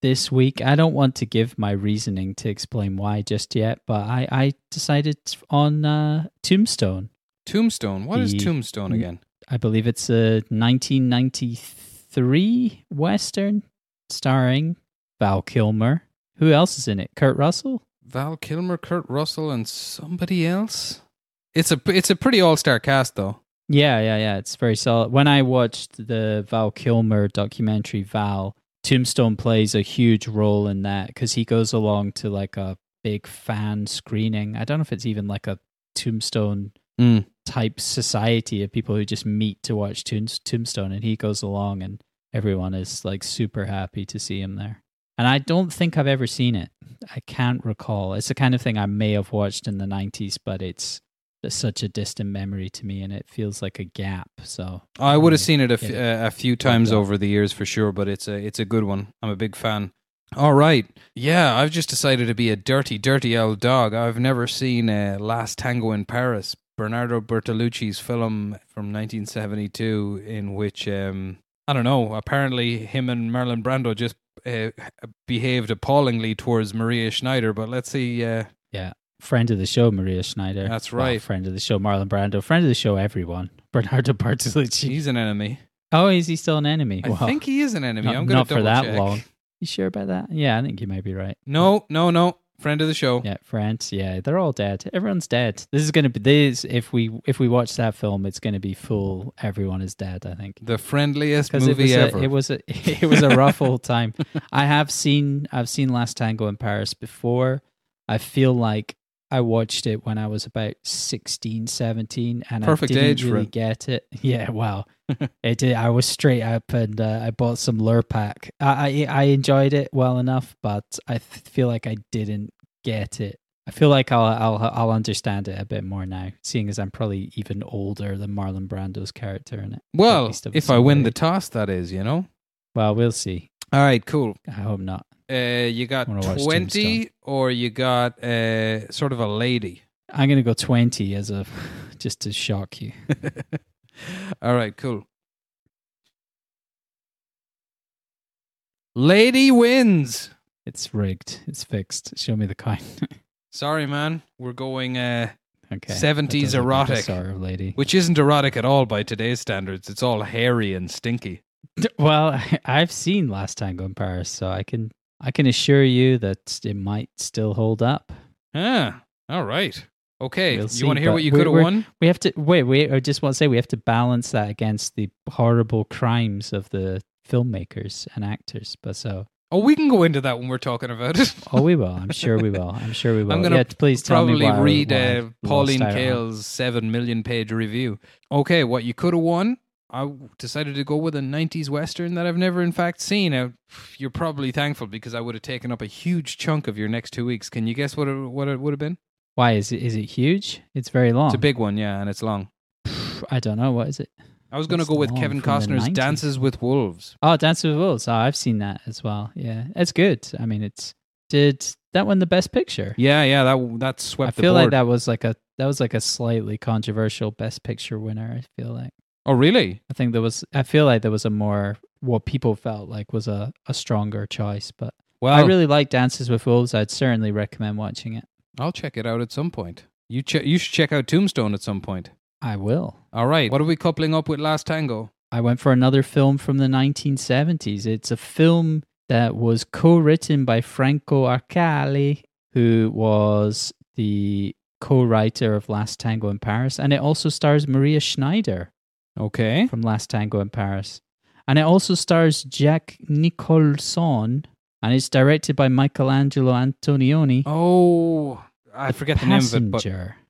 this week, I don't want to give my reasoning to explain why just yet, but I, I decided on uh, Tombstone. Tombstone. What is The- Tombstone again? I believe it's a 1993 Western starring Val Kilmer. Who else is in it? Kurt Russell? Val Kilmer, Kurt Russell, and somebody else. It's a it's a pretty all star cast though. Yeah, yeah, yeah. It's very solid. When I watched the Val Kilmer documentary, Val, Tombstone plays a huge role in that because he goes along to like a big fan screening. I don't know if it's even like a Tombstone Mm. type society of people who just meet to watch Tombs- Tombstone, and he goes along, and everyone is like super happy to see him there. And I don't think I've ever seen it. I can't recall. It's the kind of thing I may have watched in the '90s, but it's such a distant memory to me, and it feels like a gap. So I would have seen it a, f- yeah. uh, a few times over the years for sure, but it's a it's a good one. I'm a big fan. All right, yeah, I've just decided to be a dirty, dirty old dog. I've never seen uh, Last Tango in Paris, Bernardo Bertolucci's film from 1972, in which um, I don't know. Apparently, him and Marlon Brando just uh, behaved appallingly towards Maria Schneider. But let's see. Uh, friend of the show, Maria Schneider. That's Well, right. friend of the show, Marlon Brando. Friend of the show, everyone. (laughs) Bernardo Bertolucci. he's an enemy. Oh, is he still an enemy? I Wow. think he is an enemy. not, I'm going not to for that check. long. You sure about that? Yeah, I think you might be right. No, no, no. Friend of the show. Yeah, France. Yeah, they're all dead. Everyone's dead. This is gonna be this. If we if we watch that film, it's gonna be full. Everyone is dead. I think The friendliest because it movie ever. a, it was a (laughs) it was a rough old time. I have seen I've seen Last Tango in Paris before. I feel like I watched it when I was about 16, 17 and Perfect I didn't age for really it. get it. (laughs) Yeah, wow. (laughs) it did. I was straight up and uh, I bought some Lurpak. I, I I enjoyed it well enough, but I feel like I didn't get it. I feel like I'll I'll I'll understand it a bit more now, seeing as I'm probably even older than Marlon Brando's character in it. well, if I win the age. toss, that is, you know. Well, we'll see. All right, cool. I hope not. Uh, you got Wanna watch twenty, Tombstone. or you got uh, sort of a lady. I'm gonna go twenty as a just to shock you. (laughs) All right, cool. Lady wins. It's rigged. It's fixed. Show me the coin. (laughs) Sorry, man. We're going, uh, okay. 70s That doesn't look like a erotic. Sort of lady. which isn't erotic at all by today's standards. It's all hairy and stinky. Well, (laughs) I've seen Last Tango in Paris, so I can I can assure you that it might still hold up. Ah, all right. Okay, We'll you see, want to hear what you could have won? We have to wait. Wait. I just want to say we have to balance that against the horrible crimes of the filmmakers and actors. But so, Oh, we can go into that when we're talking about it. oh, we will. I'm sure we (laughs) will. I'm sure we will. I'm gonna yeah, please tell me Probably why read why uh, Pauline Kael's seven million page review. Okay, what you could have won? I decided to go with a '90s western that I've never, in fact, seen. You're probably thankful because I would have taken up a huge chunk of your next two weeks. Can you guess what it, what it would have been? Why is it? Is it huge? It's very long. It's a big one, yeah, and it's long. I don't know. What is it? I was going to go with Kevin Costner's Dances with Wolves. Oh, Dances with Wolves. Oh, I've seen that as well. Yeah, it's good. I mean, it's did that win the best picture? Yeah, yeah, that that swept I the feel like that was like a that was like a slightly controversial best picture winner. I feel like Oh, really? I think there was I feel like there was a more what people felt like was a, a stronger choice, but Well, I really like Dances with Wolves. I'd certainly recommend watching it. I'll check it out at some point. You che- you should check out Tombstone at some point. I will. All right. What are we coupling up with Last Tango? I went for another film from the 1970s. It's a film that was co-written by Franco Arcalli, who was the co-writer of Last Tango in Paris, and it also stars Maria Schneider Okay. from Last Tango in Paris, and it also stars Jack Nicholson, and it's directed by Michelangelo Antonioni. Oh, I forget the name of it, but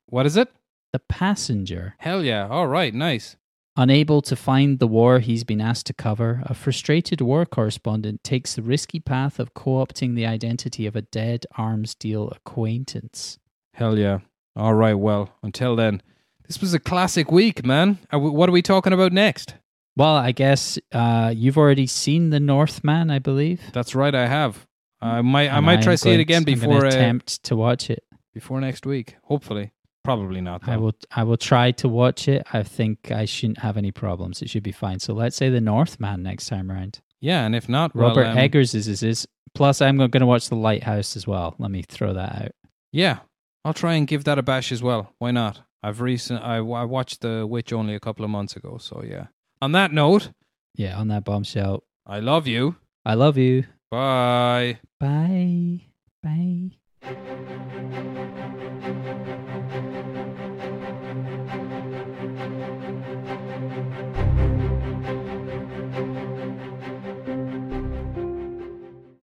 what is it? The Passenger. Hell yeah. All right. Nice. Unable to find the war he's been asked to cover, a frustrated war correspondent takes the risky path of co opting the identity of a dead arms deal acquaintance. Hell yeah. All right. Well, until then, this was a classic week, man. We, what are we talking about next? Well, I guess uh, you've already seen The Northman, I believe. That's right. I have. I might. I might try am see it again to- I'm before uh, attempt to watch it. before next week. Hopefully. Probably not. I will. I will try to watch it. I think I shouldn't have any problems. It should be fine. So let's say The Northman next time around. Yeah, and if not, well, Robert um, Eggers is, is is. Plus, I'm going to watch The Lighthouse as well. Let me throw that out. Yeah, I'll try and give that a bash as well. Why not? I've recent I, I watched The Witch only a couple of months ago, so yeah. On that note, yeah, on that bombshell, I love you. I love you. Bye. Bye. Bye.